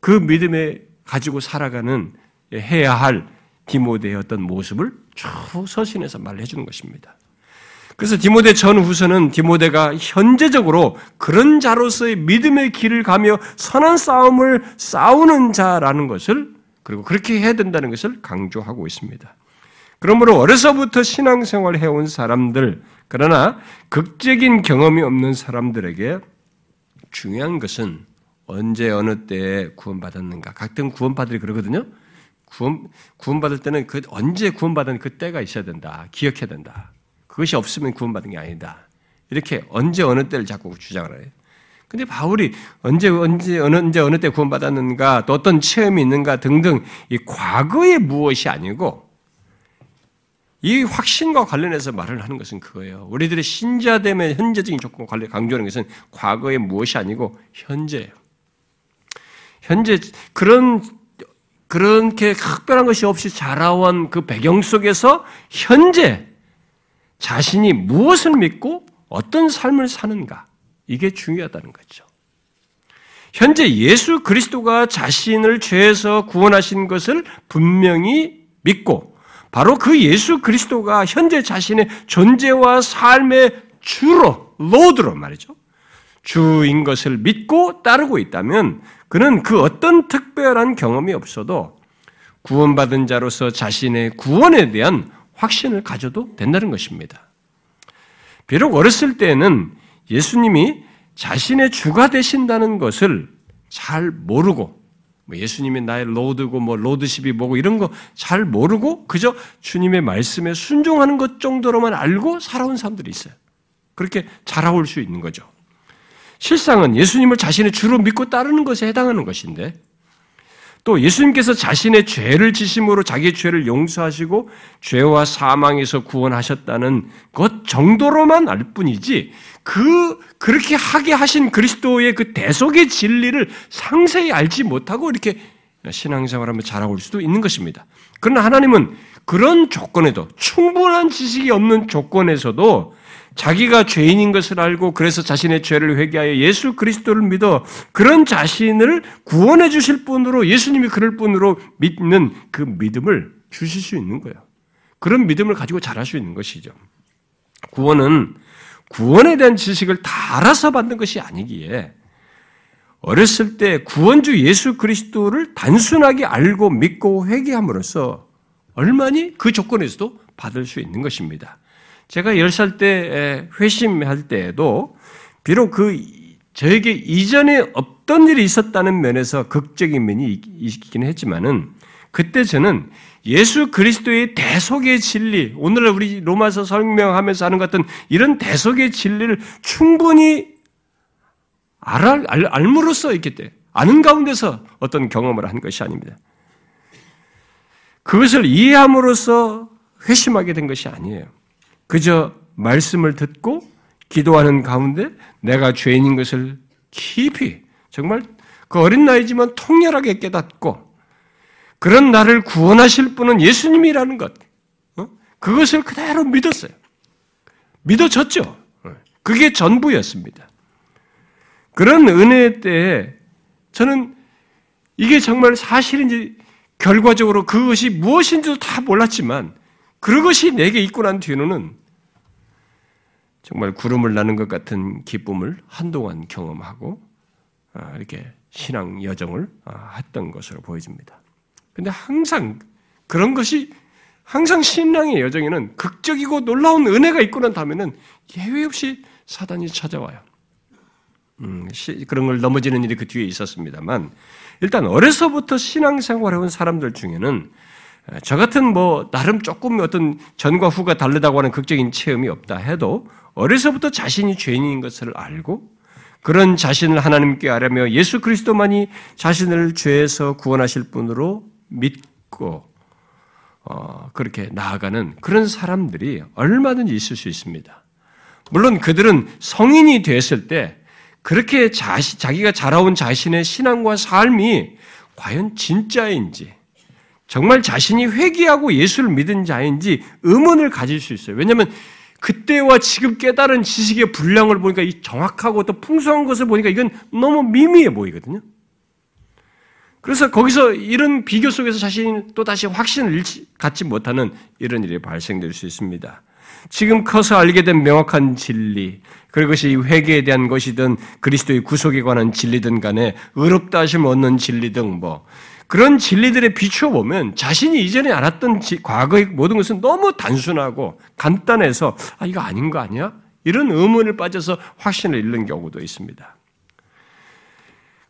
그 믿음에 가지고 살아가는 해야 할 디모데의 어떤 모습을 쭉 서신해서 말해 주는 것입니다. 그래서 디모데 전후서는 디모데가 현재적으로 그런 자로서의 믿음의 길을 가며 선한 싸움을 싸우는 자라는 것을 그리고 그렇게 해야 된다는 것을 강조하고 있습니다. 그러므로 어려서부터 신앙생활을 해온 사람들, 그러나 극적인 경험이 없는 사람들에게 중요한 것은 언제 어느 때에 구원받았는가. 각등 구원받으 그러거든요. 구원, 구원받을 때는 그 언제 구원받은 그 때가 있어야 된다. 기억해야 된다. 그것이 없으면 구원받은 게 아니다. 이렇게 언제 어느 때를 자꾸 주장을 해요. 근데 바울이 언제 언제 어느 언제 어느 때 구원받았는가 또 어떤 체험이 있는가 등등 이 과거의 무엇이 아니고 이 확신과 관련해서 말을 하는 것은 그거예요. 우리들의 신자됨의 현재적인 조건과 관련 강조하는 것은 과거의 무엇이 아니고 현재예요. 현재 그런 그렇게 특별한 것이 없이 자라온 그 배경 속에서 현재 자신이 무엇을 믿고 어떤 삶을 사는가 이게 중요하다는 거죠. 현재 예수 그리스도가 자신을 죄에서 구원하신 것을 분명히 믿고 바로 그 예수 그리스도가 현재 자신의 존재와 삶의 주로 로드로 말이죠. 주인 것을 믿고 따르고 있다면 그는 그 어떤 특별한 경험이 없어도 구원받은 자로서 자신의 구원에 대한 확신을 가져도 된다는 것입니다. 비록 어렸을 때는 예수님이 자신의 주가 되신다는 것을 잘 모르고 뭐 예수님이 나의 로드고 뭐 로드십이 뭐고 이런 거 잘 모르고 그저 주님의 말씀에 순종하는 것 정도로만 알고 살아온 사람들이 있어요. 그렇게 자라올 수 있는 거죠. 실상은 예수님을 자신의 주로 믿고 따르는 것에 해당하는 것인데 또 예수님께서 자신의 죄를 지심으로 자기의 죄를 용서하시고 죄와 사망에서 구원하셨다는 것 정도로만 알 뿐이지 그 그렇게 하게 하신 그리스도의 그 대속의 진리를 상세히 알지 못하고 이렇게 신앙생활하며 자라올 수도 있는 것입니다. 그러나 하나님은 그런 조건에도 충분한 지식이 없는 조건에서도 자기가 죄인인 것을 알고 그래서 자신의 죄를 회개하여 예수 그리스도를 믿어 그런 자신을 구원해 주실 분으로 예수님이 그럴 분으로 믿는 그 믿음을 주실 수 있는 거예요. 그런 믿음을 가지고 자랄 수 있는 것이죠. 구원은 구원에 대한 지식을 다 알아서 받는 것이 아니기에 어렸을 때 구원주 예수 그리스도를 단순하게 알고 믿고 회개함으로써 얼마니 그 조건에서도 받을 수 있는 것입니다. 제가 10살 때 회심할 때에도 비록 그 저에게 이전에 없던 일이 있었다는 면에서 극적인 면이 있긴 했지만은 그때 저는 예수 그리스도의 대속의 진리, 오늘 우리 로마서 설명하면서 하는 것 같은 이런 대속의 진리를 충분히 알, 알, 알므로써 있기 때 아는 가운데서 어떤 경험을 한 것이 아닙니다. 그것을 이해함으로써 회심하게 된 것이 아니에요. 그저 말씀을 듣고 기도하는 가운데 내가 죄인인 것을 깊이 정말 그 어린 나이지만 통렬하게 깨닫고 그런 나를 구원하실 분은 예수님이라는 것 어? 그것을 그대로 믿었어요. 믿어졌죠. 그게 전부였습니다. 그런 은혜 때 저는 이게 정말 사실인지 결과적으로 그것이 무엇인지도 다 몰랐지만 그것이 내게 있고 난 뒤로는 정말 구름을 나는 것 같은 기쁨을 한동안 경험하고 아, 이렇게 신앙 여정을 아, 했던 것으로 보여집니다. 근데 항상 그런 것이 항상 신앙의 여정에는 극적이고 놀라운 은혜가 있고 난 다음에는 예외 없이 사단이 찾아와요. 음, 그런 걸 넘어지는 일이 그 뒤에 있었습니다만 일단 어려서부터 신앙생활을 해온 사람들 중에는 저 같은 뭐 나름 조금 어떤 전과 후가 다르다고 하는 극적인 체험이 없다 해도 어려서부터 자신이 죄인인 것을 알고 그런 자신을 하나님께 아뢰며 예수 그리스도만이 자신을 죄에서 구원하실 분으로 믿고 어, 그렇게 나아가는 그런 사람들이 얼마든지 있을 수 있습니다. 물론 그들은 성인이 됐을 때 그렇게 자시, 자기가 자라온 자신의 신앙과 삶이 과연 진짜인지 정말 자신이 회개하고 예수를 믿은 자인지 의문을 가질 수 있어요. 왜냐하면 그때와 지금 깨달은 지식의 분량을 보니까 이 정확하고 또 풍성한 것을 보니까 이건 너무 미미해 보이거든요. 그래서 거기서 이런 비교 속에서 자신이 또 다시 확신을 갖지 못하는 이런 일이 발생될 수 있습니다. 지금 커서 알게 된 명확한 진리, 그것이 회개에 대한 것이든 그리스도의 구속에 관한 진리든 간에 의롭다 하심 얻는 진리 등 뭐 그런 진리들에 비추어 보면 자신이 이전에 알았던 과거의 모든 것은 너무 단순하고 간단해서 아 이거 아닌 거 아니야? 이런 의문을 빠져서 확신을 잃는 경우도 있습니다.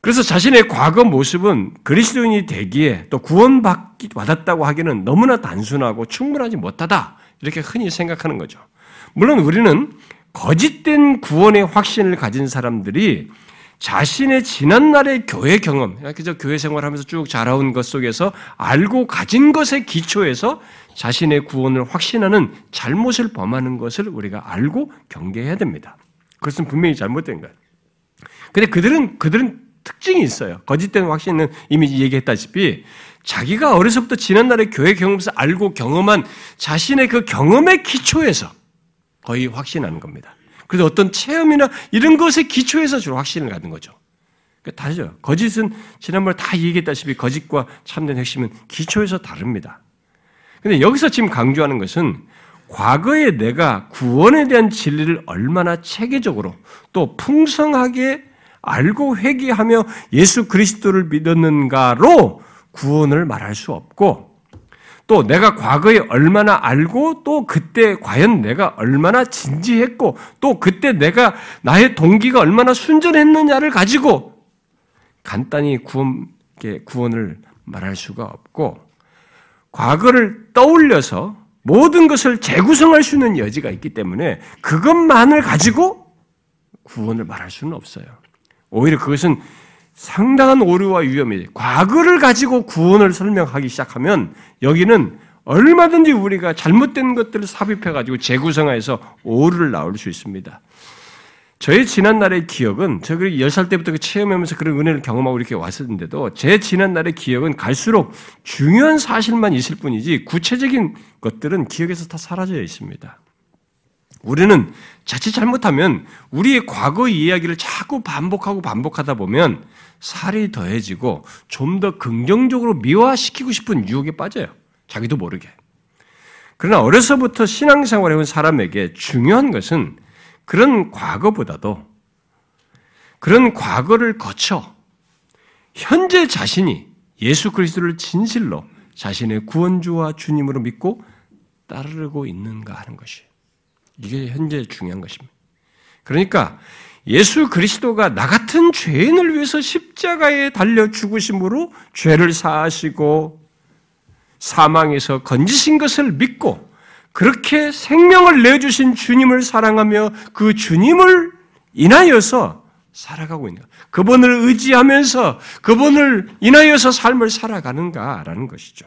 그래서 자신의 과거 모습은 그리스도인이 되기에 또 구원받기 받았다고 하기는 너무나 단순하고 충분하지 못하다 이렇게 흔히 생각하는 거죠. 물론 우리는 거짓된 구원의 확신을 가진 사람들이 자신의 지난날의 교회 경험, 그저 교회 생활하면서 쭉 자라온 것 속에서 알고 가진 것에 기초해서 자신의 구원을 확신하는 잘못을 범하는 것을 우리가 알고 경계해야 됩니다. 그것은 분명히 잘못된 거예요. 근데 그들은, 그들은 특징이 있어요. 거짓된 확신은 이미 얘기했다시피 자기가 어려서부터 지난날의 교회 경험에서 알고 경험한 자신의 그 경험의 기초에서 거의 확신하는 겁니다. 그래서 어떤 체험이나 이런 것의 기초에서 주로 확신을 갖는 거죠. 그러니까 다르죠. 거짓은 지난번에 다 얘기했다시피 거짓과 참된 핵심은 기초에서 다릅니다. 근데 여기서 지금 강조하는 것은 과거에 내가 구원에 대한 진리를 얼마나 체계적으로 또 풍성하게 알고 회개하며 예수 그리스도를 믿었는가로 구원을 말할 수 없고 또 내가 과거에 얼마나 알고 또 그때 과연 내가 얼마나 진지했고 또 그때 내가 나의 동기가 얼마나 순전했느냐를 가지고 간단히 구원, 구원을 말할 수가 없고 과거를 떠올려서 모든 것을 재구성할 수 있는 여지가 있기 때문에 그것만을 가지고 구원을 말할 수는 없어요. 오히려 그것은 상당한 오류와 위험이 과거를 가지고 구원을 설명하기 시작하면 여기는 얼마든지 우리가 잘못된 것들을 삽입해 가지고 재구성해서 오류를 나올 수 있습니다. 저의 지난날의 기억은, 저 10살 때부터 그 체험하면서 그런 은혜를 경험하고 이렇게 왔었는데도, 제 지난날의 기억은 갈수록 중요한 사실만 있을 뿐이지, 구체적인 것들은 기억에서 다 사라져 있습니다. 우리는 자칫 잘못하면 우리의 과거 이야기를 자꾸 반복하고 반복하다 보면 살이 더해지고 좀 더 긍정적으로 미화시키고 싶은 유혹에 빠져요. 자기도 모르게. 그러나 어려서부터 신앙생활 해온 사람에게 중요한 것은 그런 과거보다도 그런 과거를 거쳐 현재 자신이 예수 그리스도를 진실로 자신의 구원주와 주님으로 믿고 따르고 있는가 하는 것이 이게 현재 중요한 것입니다. 그러니까 예수 그리스도가 나 같은 죄인을 위해서 십자가에 달려 죽으심으로 죄를 사하시고 사망에서 건지신 것을 믿고 그렇게 생명을 내주신 주님을 사랑하며 그 주님을 인하여서 살아가고 있는 가 그분을 의지하면서 그분을 인하여서 삶을 살아가는가라는 것이죠.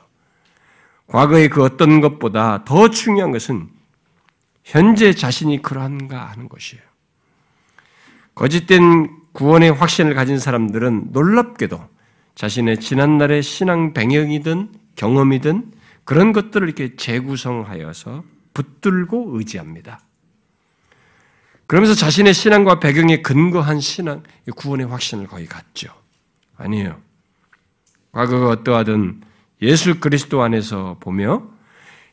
과거의 그 어떤 것보다 더 중요한 것은 현재 자신이 그러한가 하는 것이에요. 거짓된 구원의 확신을 가진 사람들은 놀랍게도 자신의 지난날의 신앙 배경이든 경험이든 그런 것들을 이렇게 재구성하여서 붙들고 의지합니다. 그러면서 자신의 신앙과 배경에 근거한 신앙, 구원의 확신을 거의 갖죠. 아니에요. 과거가 어떠하든 예수 그리스도 안에서 보며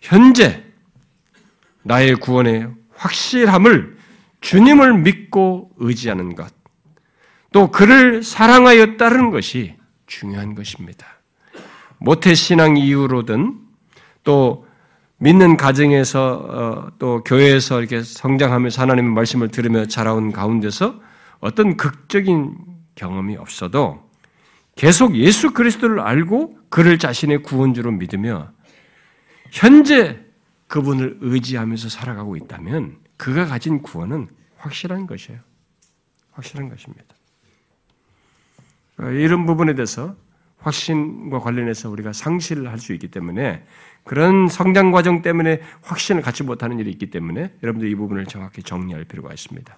현재 나의 구원의 확실함을 주님을 믿고 의지하는 것, 또 그를 사랑하여 따르는 것이 중요한 것입니다. 모태 신앙 이후로든 또 믿는 가정에서 어, 또 교회에서 이렇게 성장하면서 하나님의 말씀을 들으며 자라온 가운데서 어떤 극적인 경험이 없어도 계속 예수 그리스도를 알고 그를 자신의 구원주로 믿으며 현재 그분을 의지하면서 살아가고 있다면 그가 가진 구원은 확실한 것이에요. 확실한 것입니다. 이런 부분에 대해서 확신과 관련해서 우리가 상실을 할 수 있기 때문에 그런 성장 과정 때문에 확신을 갖지 못하는 일이 있기 때문에 여러분들 이 부분을 정확히 정리할 필요가 있습니다.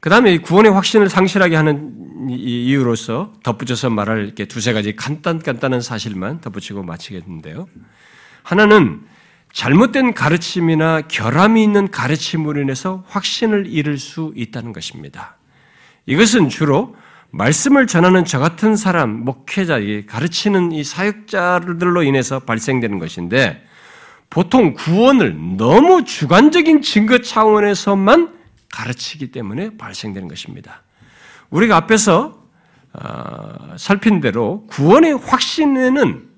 그 다음에 구원의 확신을 상실하게 하는 이유로서 덧붙여서 말할 이렇게 두세 가지 간단, 간단한 사실만 덧붙이고 마치겠는데요. 하나는 잘못된 가르침이나 결함이 있는 가르침으로 인해서 확신을 잃을 수 있다는 것입니다. 이것은 주로 말씀을 전하는 저 같은 사람, 목회자, 가르치는 이 사역자들로 인해서 발생되는 것인데 보통 구원을 너무 주관적인 증거 차원에서만 가르치기 때문에 발생되는 것입니다. 우리가 앞에서 어, 살핀 대로 구원의 확신에는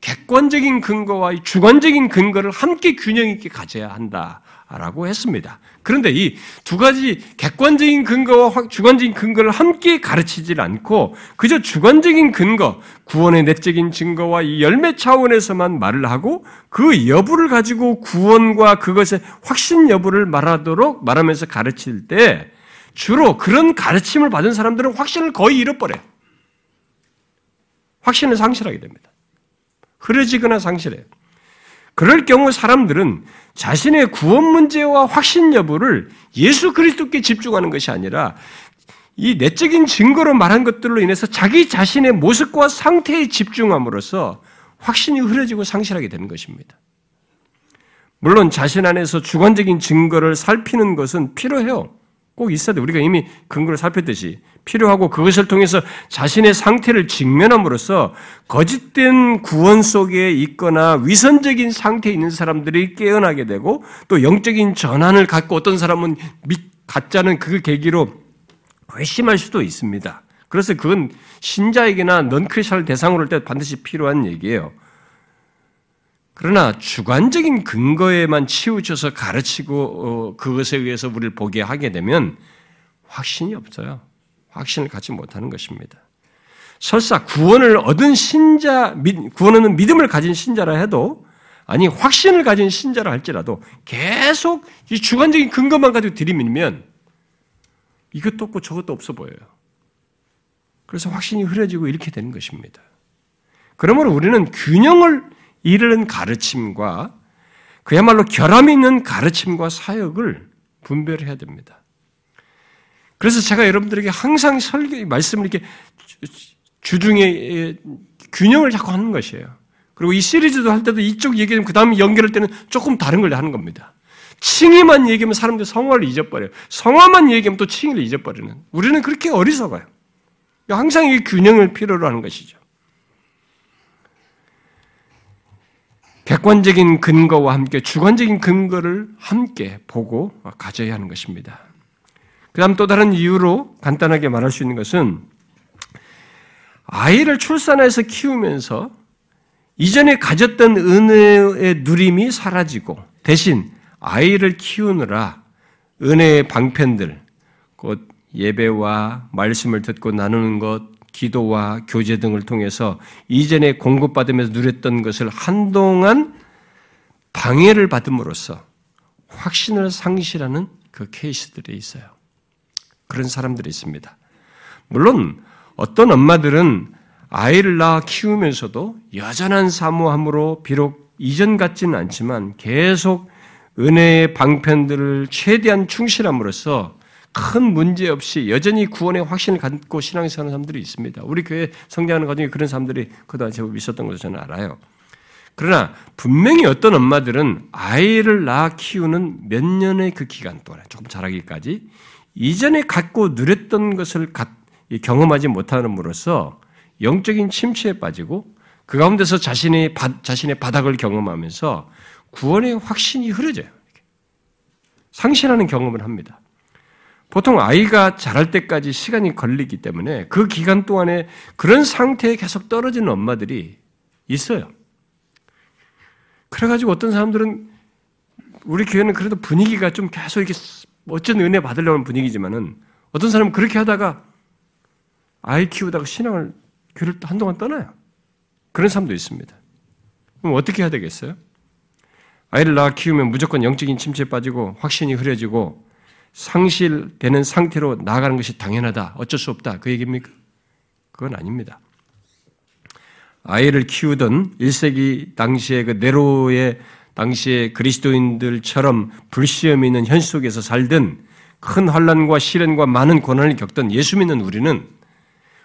객관적인 근거와 주관적인 근거를 함께 균형 있게 가져야 한다라고 했습니다. 그런데 이 두 가지 객관적인 근거와 주관적인 근거를 함께 가르치질 않고 그저 주관적인 근거, 구원의 내적인 증거와 이 열매 차원에서만 말을 하고 그 여부를 가지고 구원과 그것의 확신 여부를 말하도록 말하면서 가르칠 때 주로 그런 가르침을 받은 사람들은 확신을 거의 잃어버려요. 확신을 상실하게 됩니다. 흐려지거나 상실해요. 그럴 경우 사람들은 자신의 구원 문제와 확신 여부를 예수 그리스도께 집중하는 것이 아니라 이 내적인 증거로 말한 것들로 인해서 자기 자신의 모습과 상태에 집중함으로써 확신이 흐려지고 상실하게 되는 것입니다. 물론 자신 안에서 주관적인 증거를 살피는 것은 필요해요. 꼭 있어야 돼. 우리가 이미 근거를 살폈듯이 필요하고 그것을 통해서 자신의 상태를 직면함으로써 거짓된 구원 속에 있거나 위선적인 상태에 있는 사람들이 깨어나게 되고 또 영적인 전환을 갖고 어떤 사람은 가짜는 그 계기로 회심할 수도 있습니다. 그래서 그건 신자에게나 넌크리스천을 대상으로 할 때 반드시 필요한 얘기예요. 그러나 주관적인 근거에만 치우쳐서 가르치고 어, 그것에 의해서 우리를 보게 하게 되면 확신이 없어요. 확신을 갖지 못하는 것입니다. 설사 구원을 얻은 신자, 구원은 믿음을 가진 신자라 해도 아니 확신을 가진 신자라 할지라도 계속 이 주관적인 근거만 가지고 들이밀면 이것도 없고 저것도 없어 보여요. 그래서 확신이 흐려지고 이렇게 되는 것입니다. 그러므로 우리는 균형을 이르는 가르침과 그야말로 결함이 있는 가르침과 사역을 분별해야 됩니다. 그래서 제가 여러분들에게 항상 설교, 말씀을 이렇게 주중에 균형을 자꾸 하는 것이에요. 그리고 이 시리즈도 할 때도 이쪽 얘기하면 그 다음 연결할 때는 조금 다른 걸 하는 겁니다. 칭의만 얘기하면 사람들 성화를 잊어버려요. 성화만 얘기하면 또 칭의를 잊어버리는. 우리는 그렇게 어리석어요. 항상 이 균형을 필요로 하는 것이죠. 객관적인 근거와 함께 주관적인 근거를 함께 보고 가져야 하는 것입니다. 그 다음 또 다른 이유로 간단하게 말할 수 있는 것은 아이를 출산해서 키우면서 이전에 가졌던 은혜의 누림이 사라지고 대신 아이를 키우느라 은혜의 방편들, 곧 예배와 말씀을 듣고 나누는 것, 기도와 교제 등을 통해서 이전에 공급받으면서 누렸던 것을 한동안 방해를 받음으로써 확신을 상실하는 그 케이스들이 있어요. 그런 사람들이 있습니다. 물론 어떤 엄마들은 아이를 낳아 키우면서도 여전한 사모함으로 비록 이전 같지는 않지만 계속 은혜의 방편들을 최대한 충실함으로써 큰 문제 없이 여전히 구원의 확신을 갖고 신앙생활 하는 사람들이 있습니다. 우리 교회 성장하는 과정에 그런 사람들이 그동안 제법 있었던 것을 저는 알아요. 그러나 분명히 어떤 엄마들은 아이를 낳아 키우는 몇 년의 그 기간 동안 조금 자라기까지 이전에 갖고 누렸던 것을 경험하지 못함으로써 영적인 침체에 빠지고 그 가운데서 자신의, 자신의 바닥을 경험하면서 구원의 확신이 흐려져요. 상실하는 경험을 합니다. 보통 아이가 자랄 때까지 시간이 걸리기 때문에 그 기간 동안에 그런 상태에 계속 떨어지는 엄마들이 있어요. 그래가지고 어떤 사람들은 우리 교회는 그래도 분위기가 좀 계속 이렇게 멋진 은혜 받으려는 분위기지만은 어떤 사람은 그렇게 하다가 아이 키우다가 신앙을 교회를 한동안 떠나요. 그런 사람도 있습니다. 그럼 어떻게 해야 되겠어요? 아이를 낳아 키우면 무조건 영적인 침체에 빠지고 확신이 흐려지고 상실되는 상태로 나아가는 것이 당연하다. 어쩔 수 없다. 그 얘기입니까? 그건 아닙니다. 아이를 키우던 1세기 당시의 그 네로의 당시의 그리스도인들처럼 불시험이 있는 현실 속에서 살던 큰 환란과 시련과 많은 고난을 겪던 예수 믿는 우리는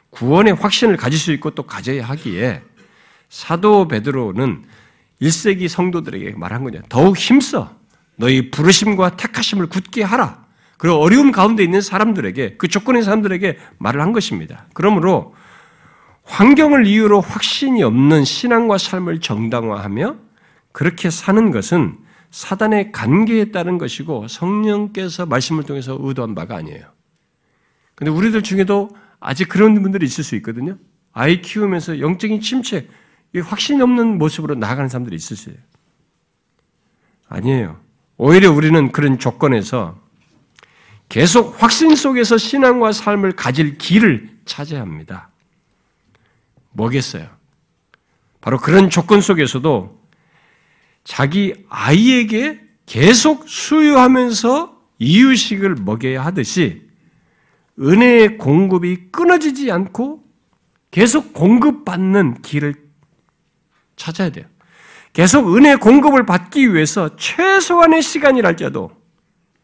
구원의 확신을 가질 수 있고 또 가져야 하기에 사도 베드로는 1세기 성도들에게 말한 거냐. 더욱 힘써 너희 부르심과 택하심을 굳게 하라. 그리고 어려움 가운데 있는 사람들에게 그 조건의 사람들에게 말을 한 것입니다. 그러므로 환경을 이유로 확신이 없는 신앙과 삶을 정당화하며 그렇게 사는 것은 사단의 관계에 따른 것이고 성령께서 말씀을 통해서 의도한 바가 아니에요. 근데 우리들 중에도 아직 그런 분들이 있을 수 있거든요. 아이 키우면서 영적인 침체, 확신이 없는 모습으로 나아가는 사람들이 있을 수 있어요. 아니에요. 오히려 우리는 그런 조건에서 계속 확신 속에서 신앙과 삶을 가질 길을 찾아야 합니다. 뭐겠어요? 바로 그런 조건 속에서도 자기 아이에게 계속 수유하면서 이유식을 먹여야 하듯이 은혜의 공급이 끊어지지 않고 계속 공급받는 길을 찾아야 돼요. 계속 은혜 공급을 받기 위해서 최소한의 시간이랄지라도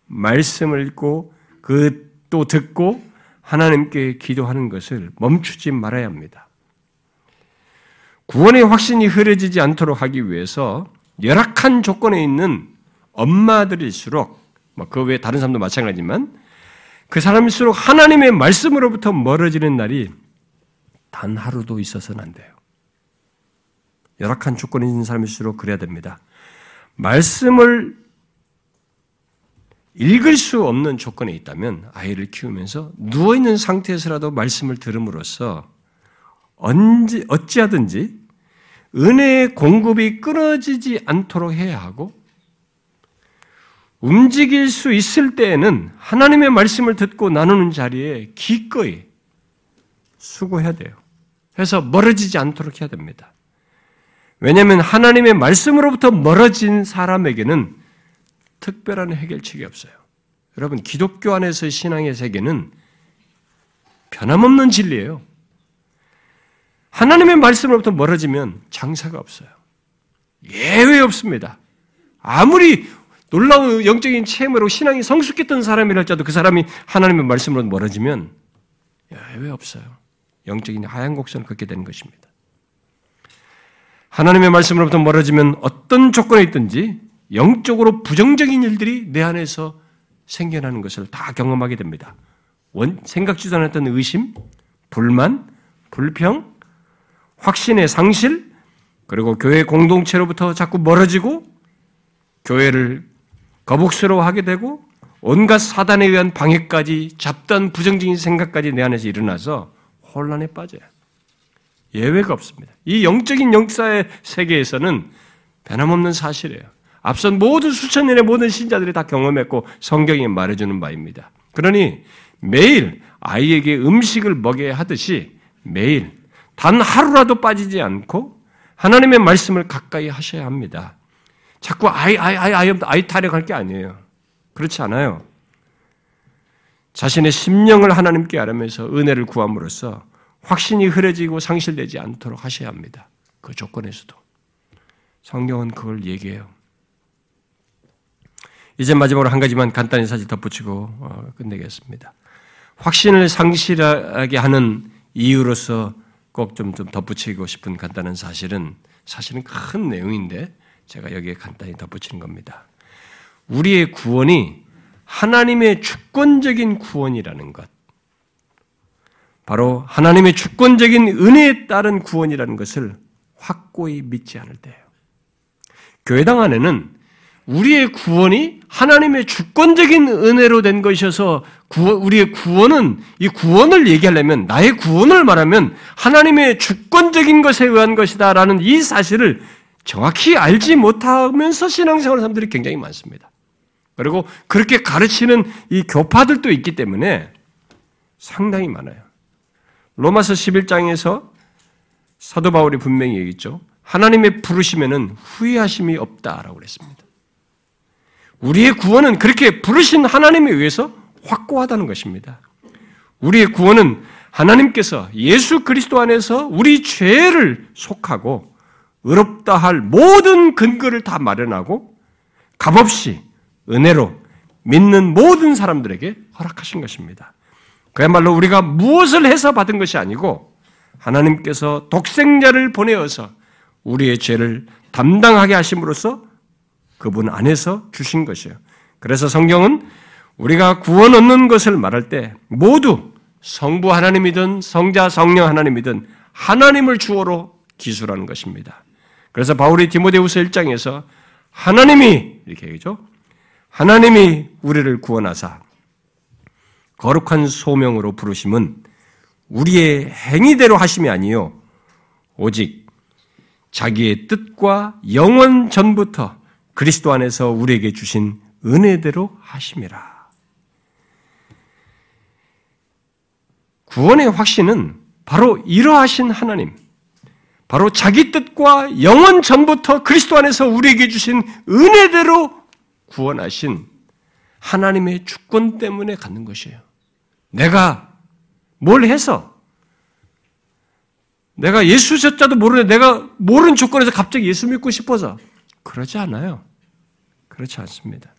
말씀을 읽고 그 또 듣고 하나님께 기도하는 것을 멈추지 말아야 합니다. 구원의 확신이 흐려지지 않도록 하기 위해서 열악한 조건에 있는 엄마들일수록 뭐 그 외에 다른 사람도 마찬가지지만 그 사람일수록 하나님의 말씀으로부터 멀어지는 날이 단 하루도 있어서는 안 돼요. 열악한 조건이 있는 사람일수록 그래야 됩니다. 말씀을 읽을 수 없는 조건에 있다면 아이를 키우면서 누워있는 상태에서라도 말씀을 들음으로써 언제, 어찌하든지 은혜의 공급이 끊어지지 않도록 해야 하고 움직일 수 있을 때에는 하나님의 말씀을 듣고 나누는 자리에 기꺼이 수고해야 돼요. 그래서 멀어지지 않도록 해야 됩니다. 왜냐하면 하나님의 말씀으로부터 멀어진 사람에게는 특별한 해결책이 없어요. 여러분, 기독교 안에서 신앙의 세계는 변함없는 진리예요. 하나님의 말씀으로부터 멀어지면 장사가 없어요. 예외 없습니다. 아무리 놀라운 영적인 체험으로 신앙이 성숙했던 사람이랄지라도 그 사람이 하나님의 말씀으로 멀어지면 왜 없어요. 영적인 하얀 곡선을 걷게 되는 것입니다. 하나님의 말씀으로부터 멀어지면 어떤 조건에 있든지 영적으로 부정적인 일들이 내 안에서 생겨나는 것을 다 경험하게 됩니다. 원, 생각지도 않았던 의심, 불만, 불평, 확신의 상실, 그리고 교회 공동체로부터 자꾸 멀어지고 교회를 거북스러워하게 되고 온갖 사단에 의한 방해까지 잡단 부정적인 생각까지 내 안에서 일어나서 혼란에 빠져요. 예외가 없습니다. 이 영적인 역사의 세계에서는 변함없는 사실이에요. 앞선 모든 수천 년의 모든 신자들이 다 경험했고 성경이 말해주는 바입니다. 그러니 매일 아이에게 음식을 먹여야 하듯이 매일 단 하루라도 빠지지 않고 하나님의 말씀을 가까이 하셔야 합니다. 자꾸 아이, 아이, 아이, 아이, 아이 타령할 게 아니에요. 그렇지 않아요. 자신의 심령을 하나님께 아뢰면서 은혜를 구함으로써 확신이 흐려지고 상실되지 않도록 하셔야 합니다. 그 조건에서도. 성경은 그걸 얘기해요. 이제 마지막으로 한 가지만 간단히 사실 덧붙이고 어, 끝내겠습니다. 확신을 상실하게 하는 이유로서 꼭좀 좀 덧붙이고 싶은 간단한 사실은 사실은 큰 내용인데 제가 여기에 간단히 덧붙이는 겁니다. 우리의 구원이 하나님의 주권적인 구원이라는 것. 바로 하나님의 주권적인 은혜에 따른 구원이라는 것을 확고히 믿지 않을 때예요. 교회당 안에는 우리의 구원이 하나님의 주권적인 은혜로 된 것이어서 구원, 우리의 구원은 이 구원을 얘기하려면 나의 구원을 말하면 하나님의 주권적인 것에 의한 것이다라는 이 사실을 정확히 알지 못하면서 신앙생활하는 사람들이 굉장히 많습니다. 그리고 그렇게 가르치는 이 교파들도 있기 때문에 상당히 많아요. 로마서 11장에서 사도 바울이 분명히 얘기했죠. 하나님의 부르심에는 후회하심이 없다라고 그랬습니다. 우리의 구원은 그렇게 부르신 하나님에 의해서 확고하다는 것입니다. 우리의 구원은 하나님께서 예수 그리스도 안에서 우리 죄를 속하고 의롭다 할 모든 근거를 다 마련하고 값없이 은혜로 믿는 모든 사람들에게 허락하신 것입니다. 그야말로 우리가 무엇을 해서 받은 것이 아니고 하나님께서 독생자를 보내어서 우리의 죄를 담당하게 하심으로써 그분 안에서 주신 것이에요. 그래서 성경은 우리가 구원 얻는 것을 말할 때 모두 성부 하나님이든 성자 성령 하나님이든 하나님을 주어로 기술하는 것입니다. 그래서 바울이 디모데후서 1장에서 하나님이 이렇게 얘기죠. 하나님이 우리를 구원하사 거룩한 소명으로 부르심은 우리의 행위대로 하심이 아니요 오직 자기의 뜻과 영원 전부터 그리스도 안에서 우리에게 주신 은혜대로 하심이라. 구원의 확신은 바로 이러하신 하나님, 바로 자기 뜻과 영원 전부터 그리스도 안에서 우리에게 주신 은혜대로 구원하신 하나님의 주권 때문에 갖는 것이에요. 내가 뭘 해서 내가 예수 셨자도 모르는데 내가 모르는 조건에서 갑자기 예수 믿고 싶어서 그러지 않아요. 그렇지 않습니다.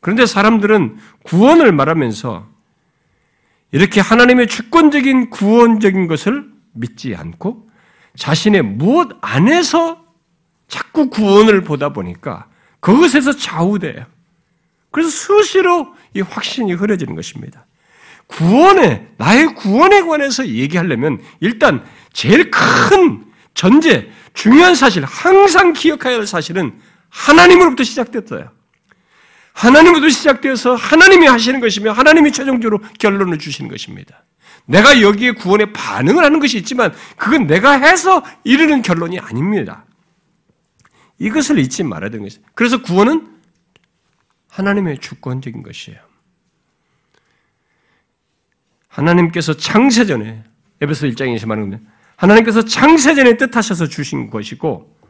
그런데 사람들은 구원을 말하면서 이렇게 하나님의 주권적인 구원적인 것을 믿지 않고 자신의 무엇 안에서 자꾸 구원을 보다 보니까 그것에서 좌우돼요. 그래서 수시로 이 확신이 흐려지는 것입니다. 구원에, 나의 구원에 관해서 얘기하려면 일단 제일 큰 전제, 중요한 사실, 항상 기억해야 할 사실은 하나님으로부터 시작됐어요. 하나님으로부터 시작되어서 하나님이 하시는 것이며 하나님이 최종적으로 결론을 주시는 것입니다. 내가 여기에 구원에 반응을 하는 것이 있지만 그건 내가 해서 이르는 결론이 아닙니다. 이것을 잊지 말아야 되는 것이에요. 그래서 구원은 하나님의 주권적인 것이에요. 하나님께서 창세전에 에베소 1장에서 말하는 하나님께서 창세전에 뜻하셔서 주신 것이고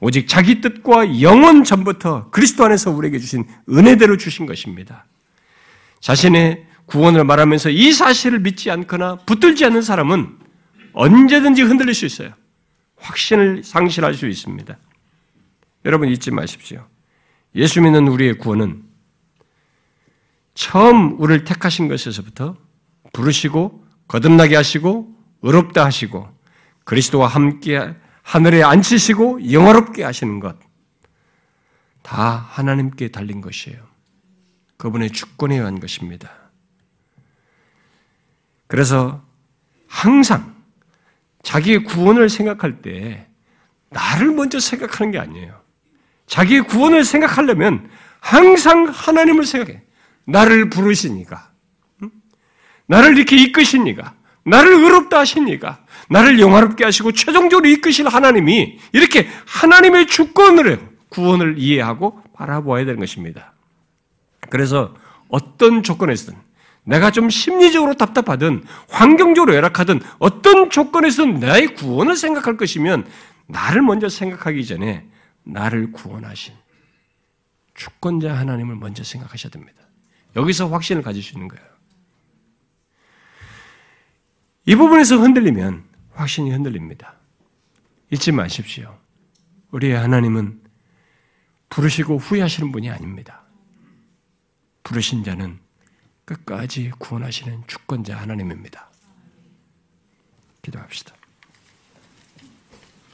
오직 자기 뜻과 영원 전부터 그리스도 안에서 우리에게 주신 은혜대로 주신 것입니다. 자신의 구원을 말하면서 이 사실을 믿지 않거나 붙들지 않는 사람은 언제든지 흔들릴 수 있어요. 확신을 상실할 수 있습니다. 여러분 잊지 마십시오. 예수 믿는 우리의 구원은 처음 우리를 택하신 것에서부터 부르시고 거듭나게 하시고 의롭다 하시고 그리스도와 함께 하늘에 앉히시고 영화롭게 하시는 것 다 하나님께 달린 것이에요. 그분의 주권에 의한 것입니다. 그래서 항상 자기의 구원을 생각할 때 나를 먼저 생각하는 게 아니에요. 자기의 구원을 생각하려면 항상 하나님을 생각해. 나를 부르시니까. 나를 이렇게 이끄시니까. 나를 의롭다 하시니까. 나를 영화롭게 하시고 최종적으로 이끄실 하나님이 이렇게 하나님의 주권으로 구원을 이해하고 바라보아야 되는 것입니다. 그래서 어떤 조건에서든 내가 좀 심리적으로 답답하든 환경적으로 열악하든 어떤 조건에서든 나의 구원을 생각할 것이면 나를 먼저 생각하기 전에 나를 구원하신 주권자 하나님을 먼저 생각하셔야 됩니다. 여기서 확신을 가질 수 있는 거예요. 이 부분에서 흔들리면 확신이 흔들립니다. 잊지 마십시오. 우리의 하나님은 부르시고 후회하시는 분이 아닙니다. 부르신 자는 끝까지 구원하시는 주권자 하나님입니다. 기도합시다.